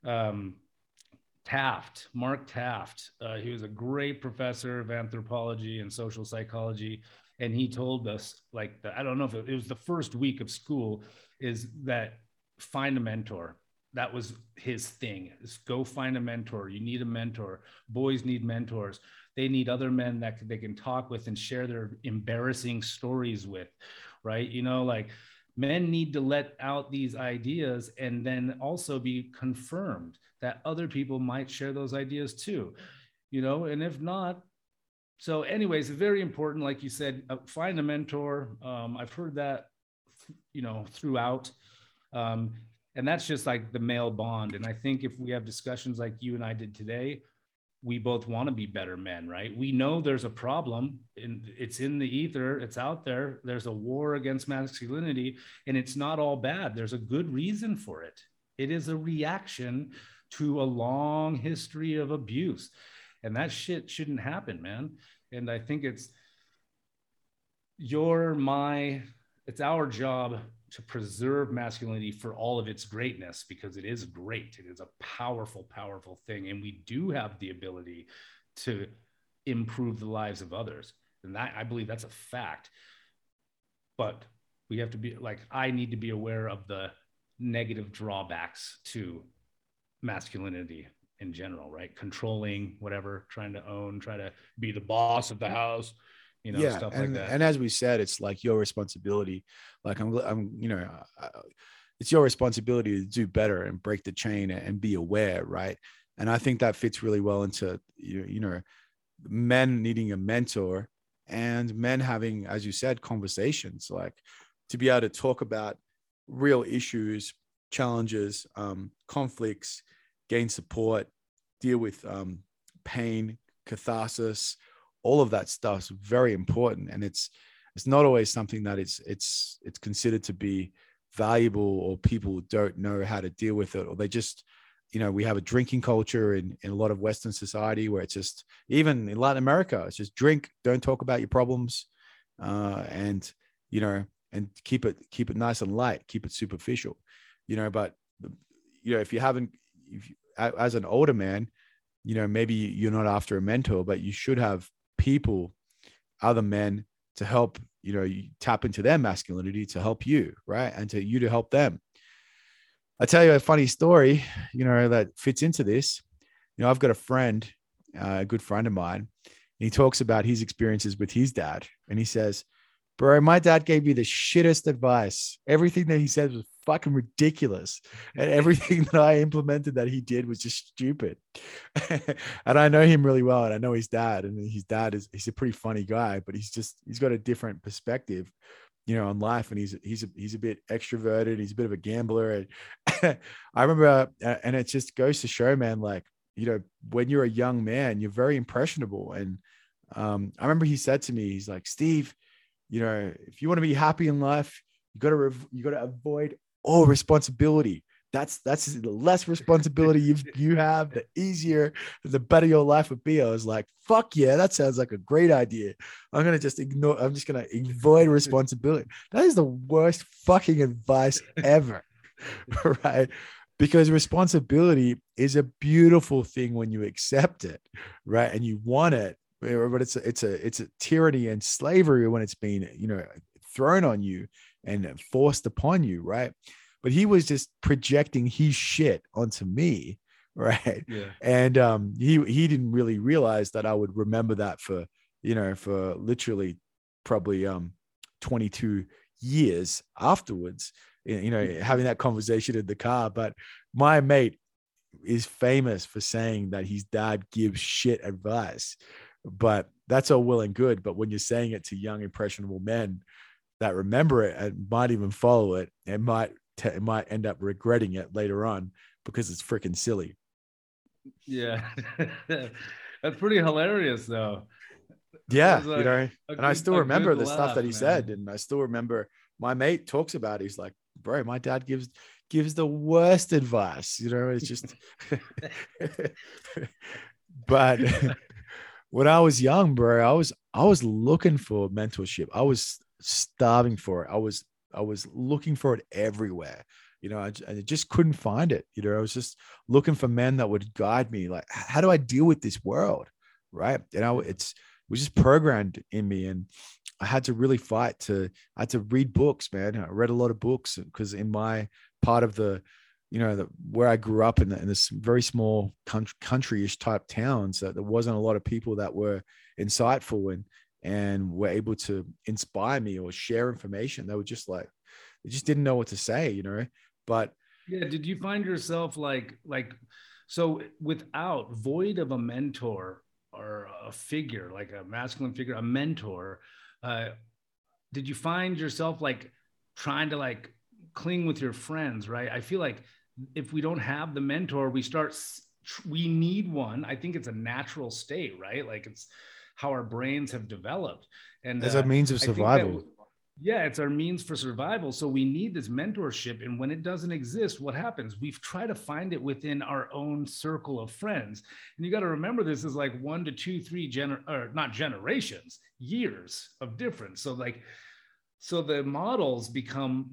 um, Taft, Mark Taft. Uh, he was a great professor of anthropology and social psychology, and he told us like the, I don't know if it, it was the first week of school is that find a mentor. That was his thing is go find a mentor. You need a mentor. Boys need mentors. They need other men that they can talk with and share their embarrassing stories with right? You know like men need to let out these ideas and then also be confirmed that other people might share those ideas too you know and if not so anyways very important like you said uh, find a mentor um, i've heard that you know throughout um, and that's just like the male bond. And I think if we have discussions like you and I did today, we both want to be better men, right? We know there's a problem and it's in the ether, it's out there. There's a war against masculinity, and it's not all bad. There's a good reason for it. It is a reaction to a long history of abuse. And that shit shouldn't happen, man. And I think it's your, my, it's our job to preserve masculinity for all of its greatness because it is great. It is a powerful, powerful thing. And we do have the ability to improve the lives of others. And that, I believe that's a fact. But we have to be like, I need to be aware of the negative drawbacks to masculinity in general, right? Controlling whatever, trying to own, try to be the boss of the house you know, yeah, stuff and, like that. And as we said, it's like your responsibility. Like I'm, I'm, you know, it's your responsibility to do better and break the chain and be aware, right? And I think that fits really well into you know, men needing a mentor and men having, as you said, conversations like to be able to talk about real issues, challenges, um, conflicts, gain support, deal with um, pain, catharsis, all of that stuff is very important and it's it's not always something that it's it's it's considered to be valuable or people don't know how to deal with it or they just you know we have a drinking culture in, in a lot of western society where it's just even in latin america it's just drink don't talk about your problems uh, and you know and keep it keep it nice and light keep it superficial you know but you know if you haven't if you, as an older man you know maybe you're not after a mentor but you should have people, other men, to help you know you tap into their masculinity to help you, right, and to you to help them. I tell you a funny story, you know, that fits into this. You know, I've got a friend, uh, a good friend of mine. and he talks about his experiences with his dad, and he says, "Bro, my dad gave me the shittest advice. Everything that he said was fucking ridiculous. And everything that I implemented that he did was just stupid. and I know him really well. And I know his dad. And his dad is he's a pretty funny guy, but he's just he's got a different perspective, you know, on life. And he's he's a, he's a bit extroverted. He's a bit of a gambler. And I remember, uh, and it just goes to show, man, like, you know, when you're a young man, you're very impressionable. And um, I remember he said to me, he's like, Steve, you know, if you want to be happy in life, you got to rev- you got to avoid oh responsibility. That's that's the less responsibility you you have the easier the better your life would be. I was like fuck yeah that sounds like a great idea. I'm gonna just ignore i'm just gonna avoid responsibility. That is the worst fucking advice ever right? Because responsibility is a beautiful thing when you accept it right? And you want it but it's a, it's a it's a tyranny and slavery when it's been you know thrown on you and forced upon you, right? But he was just projecting his shit onto me, right? Yeah. And um, he he didn't really realize that I would remember that for you know for literally probably um 22 years afterwards. You know, having that conversation in the car. But my mate is famous for saying that his dad gives shit advice. But that's all well and good. But when you're saying it to young, impressionable men, that remember it and might even follow it and might t- might end up regretting it later on because it's freaking silly. Yeah. That's pretty hilarious though. Yeah, like you know, and good, I still remember the laugh, stuff that he man. said, and I still remember my mate talks about. It. He's like, "Bro, my dad gives gives the worst advice." You know, it's just. but when I was young, bro, I was I was looking for mentorship. I was starving for it. I was I was looking for it everywhere. You know, I, I just couldn't find it. You know, I was just looking for men that would guide me. Like, how do I deal with this world? Right. You know, it's it was just programmed in me. And I had to really fight to I had to read books, man. I read a lot of books because in my part of the you know, the, where I grew up in, the, in this very small country-ish type towns, that there wasn't a lot of people that were insightful and and were able to inspire me or share information. They were just like, they just didn't know what to say, you know. But yeah, did you find yourself like like so without void of a mentor or a figure like a masculine figure, a mentor? Uh, did you find yourself like trying to like cling with your friends? Right. I feel like if we don't have the mentor, we start we need one. I think it's a natural state, right? Like it's how our brains have developed. And as uh, a means of survival. yeah, it's our means for survival. So we need this mentorship. And when it doesn't exist, what happens? We've tried to find it within our own circle of friends. And you got to remember this is like one to two, three gener or not generations, years of difference. So like, so the models become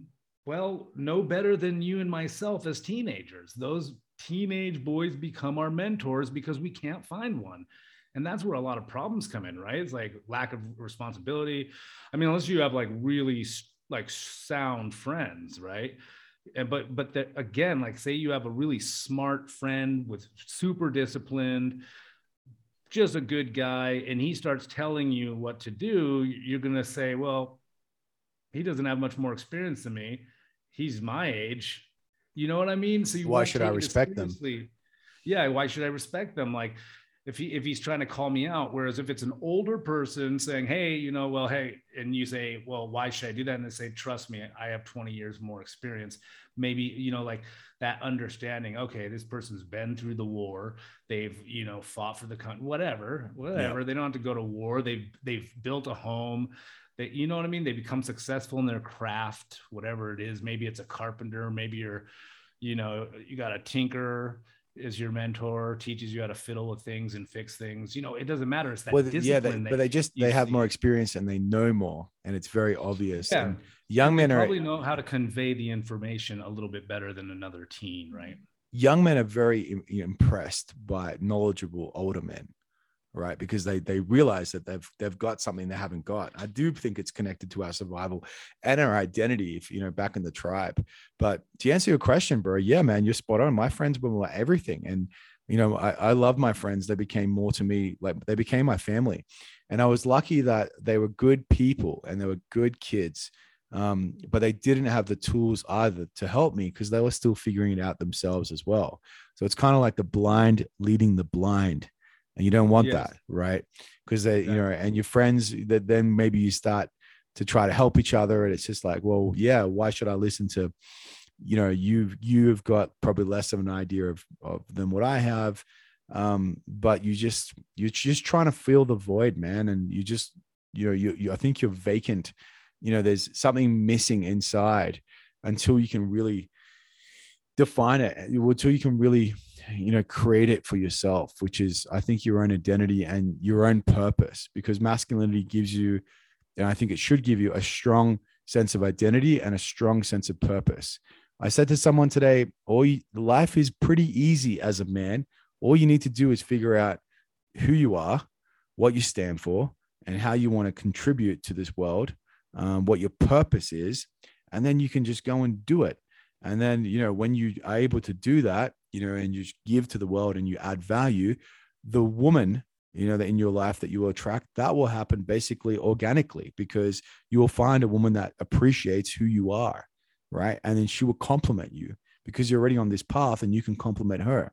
well, no better than you and myself as teenagers. Those teenage boys become our mentors because we can't find one and that's where a lot of problems come in right? It's like lack of responsibility. I mean unless you have like really like sound friends right? And but but that again like say you have a really smart friend with super disciplined just a good guy and he starts telling you what to do you're going to say well he doesn't have much more experience than me. He's my age. You know what i mean? So you why should i respect them? yeah why should i respect them? Like if he if he's trying to call me out whereas if it's an older person saying hey you know well hey and you say well why should i do that? and they say trust me i have 20 years more experience. Maybe you know like that understanding okay this person's been through the war they've you know fought for the country whatever whatever yeah. they don't have to go to war they've they've built a home that you know what i mean? They become successful in their craft whatever it is maybe it's a carpenter maybe you're you know you got a tinker is your mentor, teaches you how to fiddle with things and fix things. You know, it doesn't matter. It's that well, yeah, they, but they just they have more experience and they know more, and it's very obvious. Yeah. And young men are, probably know how to convey the information a little bit better than another teen, right? Young men are very impressed by knowledgeable older men right? Because they they realize that they've they've got something they haven't got. I do think it's connected to our survival and our identity if you know back in the tribe. But to answer your question bro yeah man you're spot on. My friends were like everything. And you know I, I love my friends. They became more to me like they became my family. And i was lucky that they were good people and they were good kids um, but they didn't have the tools either to help me because they were still figuring it out themselves as well. So it's kind of like the blind leading the blind and you don't want yes. that right because they exactly. you know and your friends that then maybe you start to try to help each other and it's just like well yeah why should i listen to you know you've you've got probably less of an idea of, of than what i have um but you just you're just trying to fill the void man and you just you know you, you i think you're vacant you know there's something missing inside until you can really define it until you can really you know create it for yourself which is i think your own identity and your own purpose because masculinity gives you and i think it should give you a strong sense of identity and a strong sense of purpose. I said to someone today all you, life is pretty easy as a man. All you need to do is figure out who you are what you stand for and how you want to contribute to this world um, what your purpose is and then you can just go and do it. And then you know when you are able to do that you know, and you give to the world and you add value, the woman, you know, that in your life that you will attract, that will happen basically organically because you will find a woman that appreciates who you are, right? And then she will compliment you because you're already on this path and you can compliment her.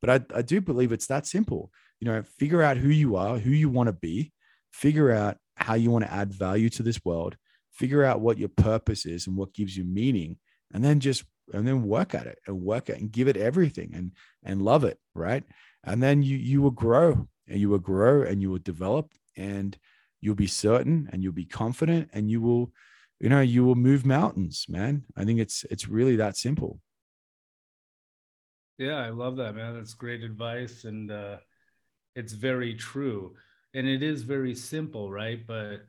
But I, I do believe it's that simple. You know, figure out who you are, who you want to be, figure out how you want to add value to this world, figure out what your purpose is and what gives you meaning, and then just and then work at it and work it and give it everything and and love it right? And then you you will grow and you will grow and you will develop and you'll be certain and you'll be confident and you will you know you will move mountains man. I think it's it's really that simple. Yeah i love that man. That's great advice and uh it's very true. And it is very simple right? But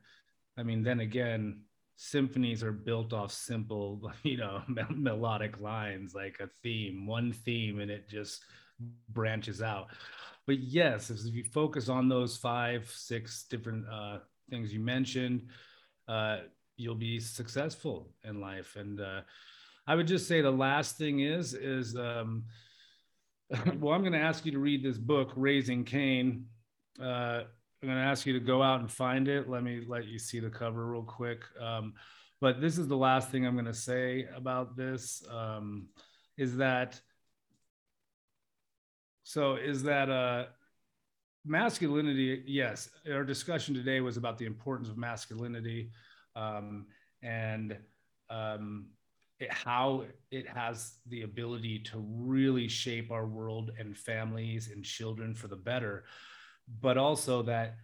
i mean then again symphonies are built off simple you know melodic lines like a theme one theme and it just branches out. But yes if you focus on those five six different uh, things you mentioned uh, you'll be successful in life. And uh, i would just say the last thing is is um, well i'm going to ask you to read this book raising cain. Uh, i'm going to ask you to go out and find it. Let me let you see the cover real quick. Um, but this is the last thing i'm going to say about this. Um, is that so is that uh masculinity yes our discussion today was about the importance of masculinity um, and um, it, how it has the ability to really shape our world and families and children for the better but also that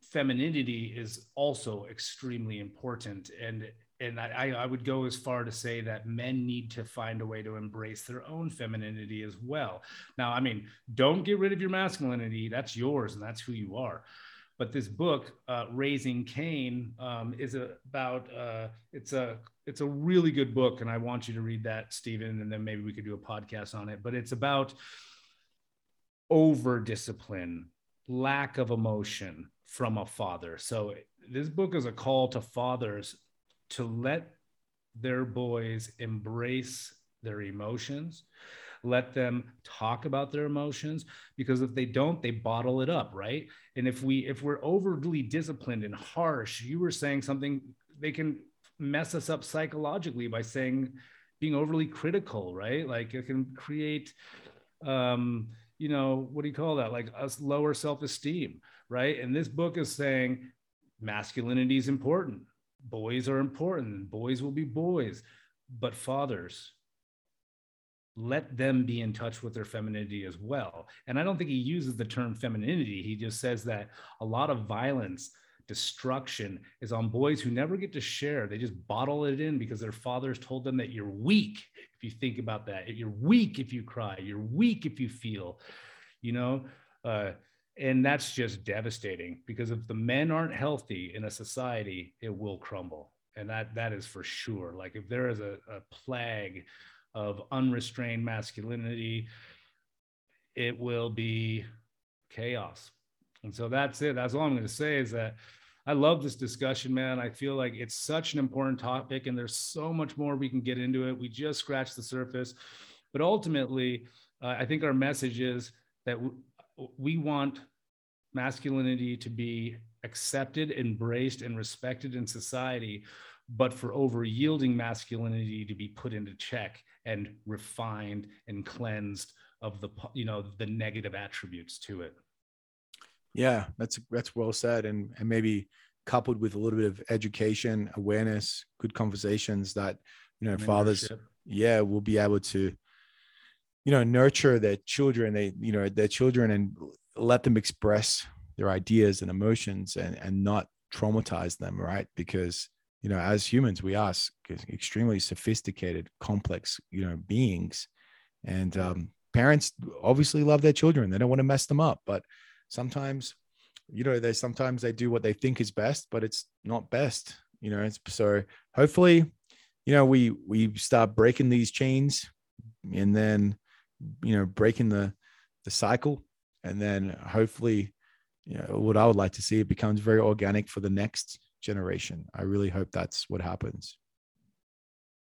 femininity is also extremely important and and I, I would go as far to say that men need to find a way to embrace their own femininity as well. Now, I mean, don't get rid of your masculinity. That's yours and that's who you are. But this book, uh, Raising Cain, um, is about uh, it's a it's a really good book, and I want you to read that, Stephen, and then maybe we could do a podcast on it. But it's about over discipline, lack of emotion from a father. So this book is a call to fathers to let their boys embrace their emotions let them talk about their emotions because if they don't they bottle it up right and if we if we're overly disciplined and harsh you were saying something they can mess us up psychologically by saying being overly critical right like it can create um you know what do you call that? Like us lower self-esteem right? And this book is saying masculinity is important. Boys are important. Boys will be boys. But fathers let them be in touch with their femininity as well. And i don't think he uses the term femininity. He just says that a lot of violence destruction is on boys who never get to share. They just bottle it in because their fathers told them that you're weak if you think about that. You're weak if you cry. You're weak if you feel you know? Uh, and that's just devastating because if the men aren't healthy in a society it will crumble. And that that is for sure. Like if there is a, a plague of unrestrained masculinity it will be chaos. And so that's it. That's all i'm going to say is that i love this discussion man. I feel like it's such an important topic and there's so much more we can get into it. We just scratched the surface. But ultimately uh, i think our message is that w- we want masculinity to be accepted, embraced, and respected in society, but for over yielding masculinity to be put into check and refined and cleansed of the you know the negative attributes to it. Yeah, that's that's well said, and and maybe coupled with a little bit of education, awareness, good conversations that you know fathers, yeah, will be able to you know nurture their children they you know their children and let them express their ideas and emotions and and not traumatize them right? Because you know as humans we are extremely sophisticated complex you know beings and um, parents obviously love their children they don't want to mess them up but sometimes you know they sometimes they do what they think is best but it's not best you know so hopefully you know we we start breaking these chains and then you know breaking the the cycle. And then hopefully you know what i would like to see it becomes very organic for the next generation. I really hope that's what happens.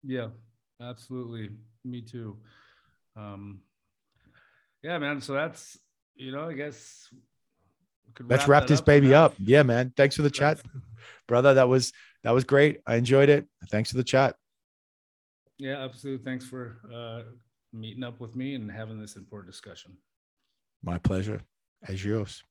Yeah absolutely. Me too. Um yeah man so that's you know i guess let's wrap, wrap this baby up. Yeah man. Thanks for the chat. Brother that was that was great. I enjoyed it. Thanks for the chat. Yeah absolutely. Thanks for uh meeting up with me and having this important discussion. My pleasure. As yours.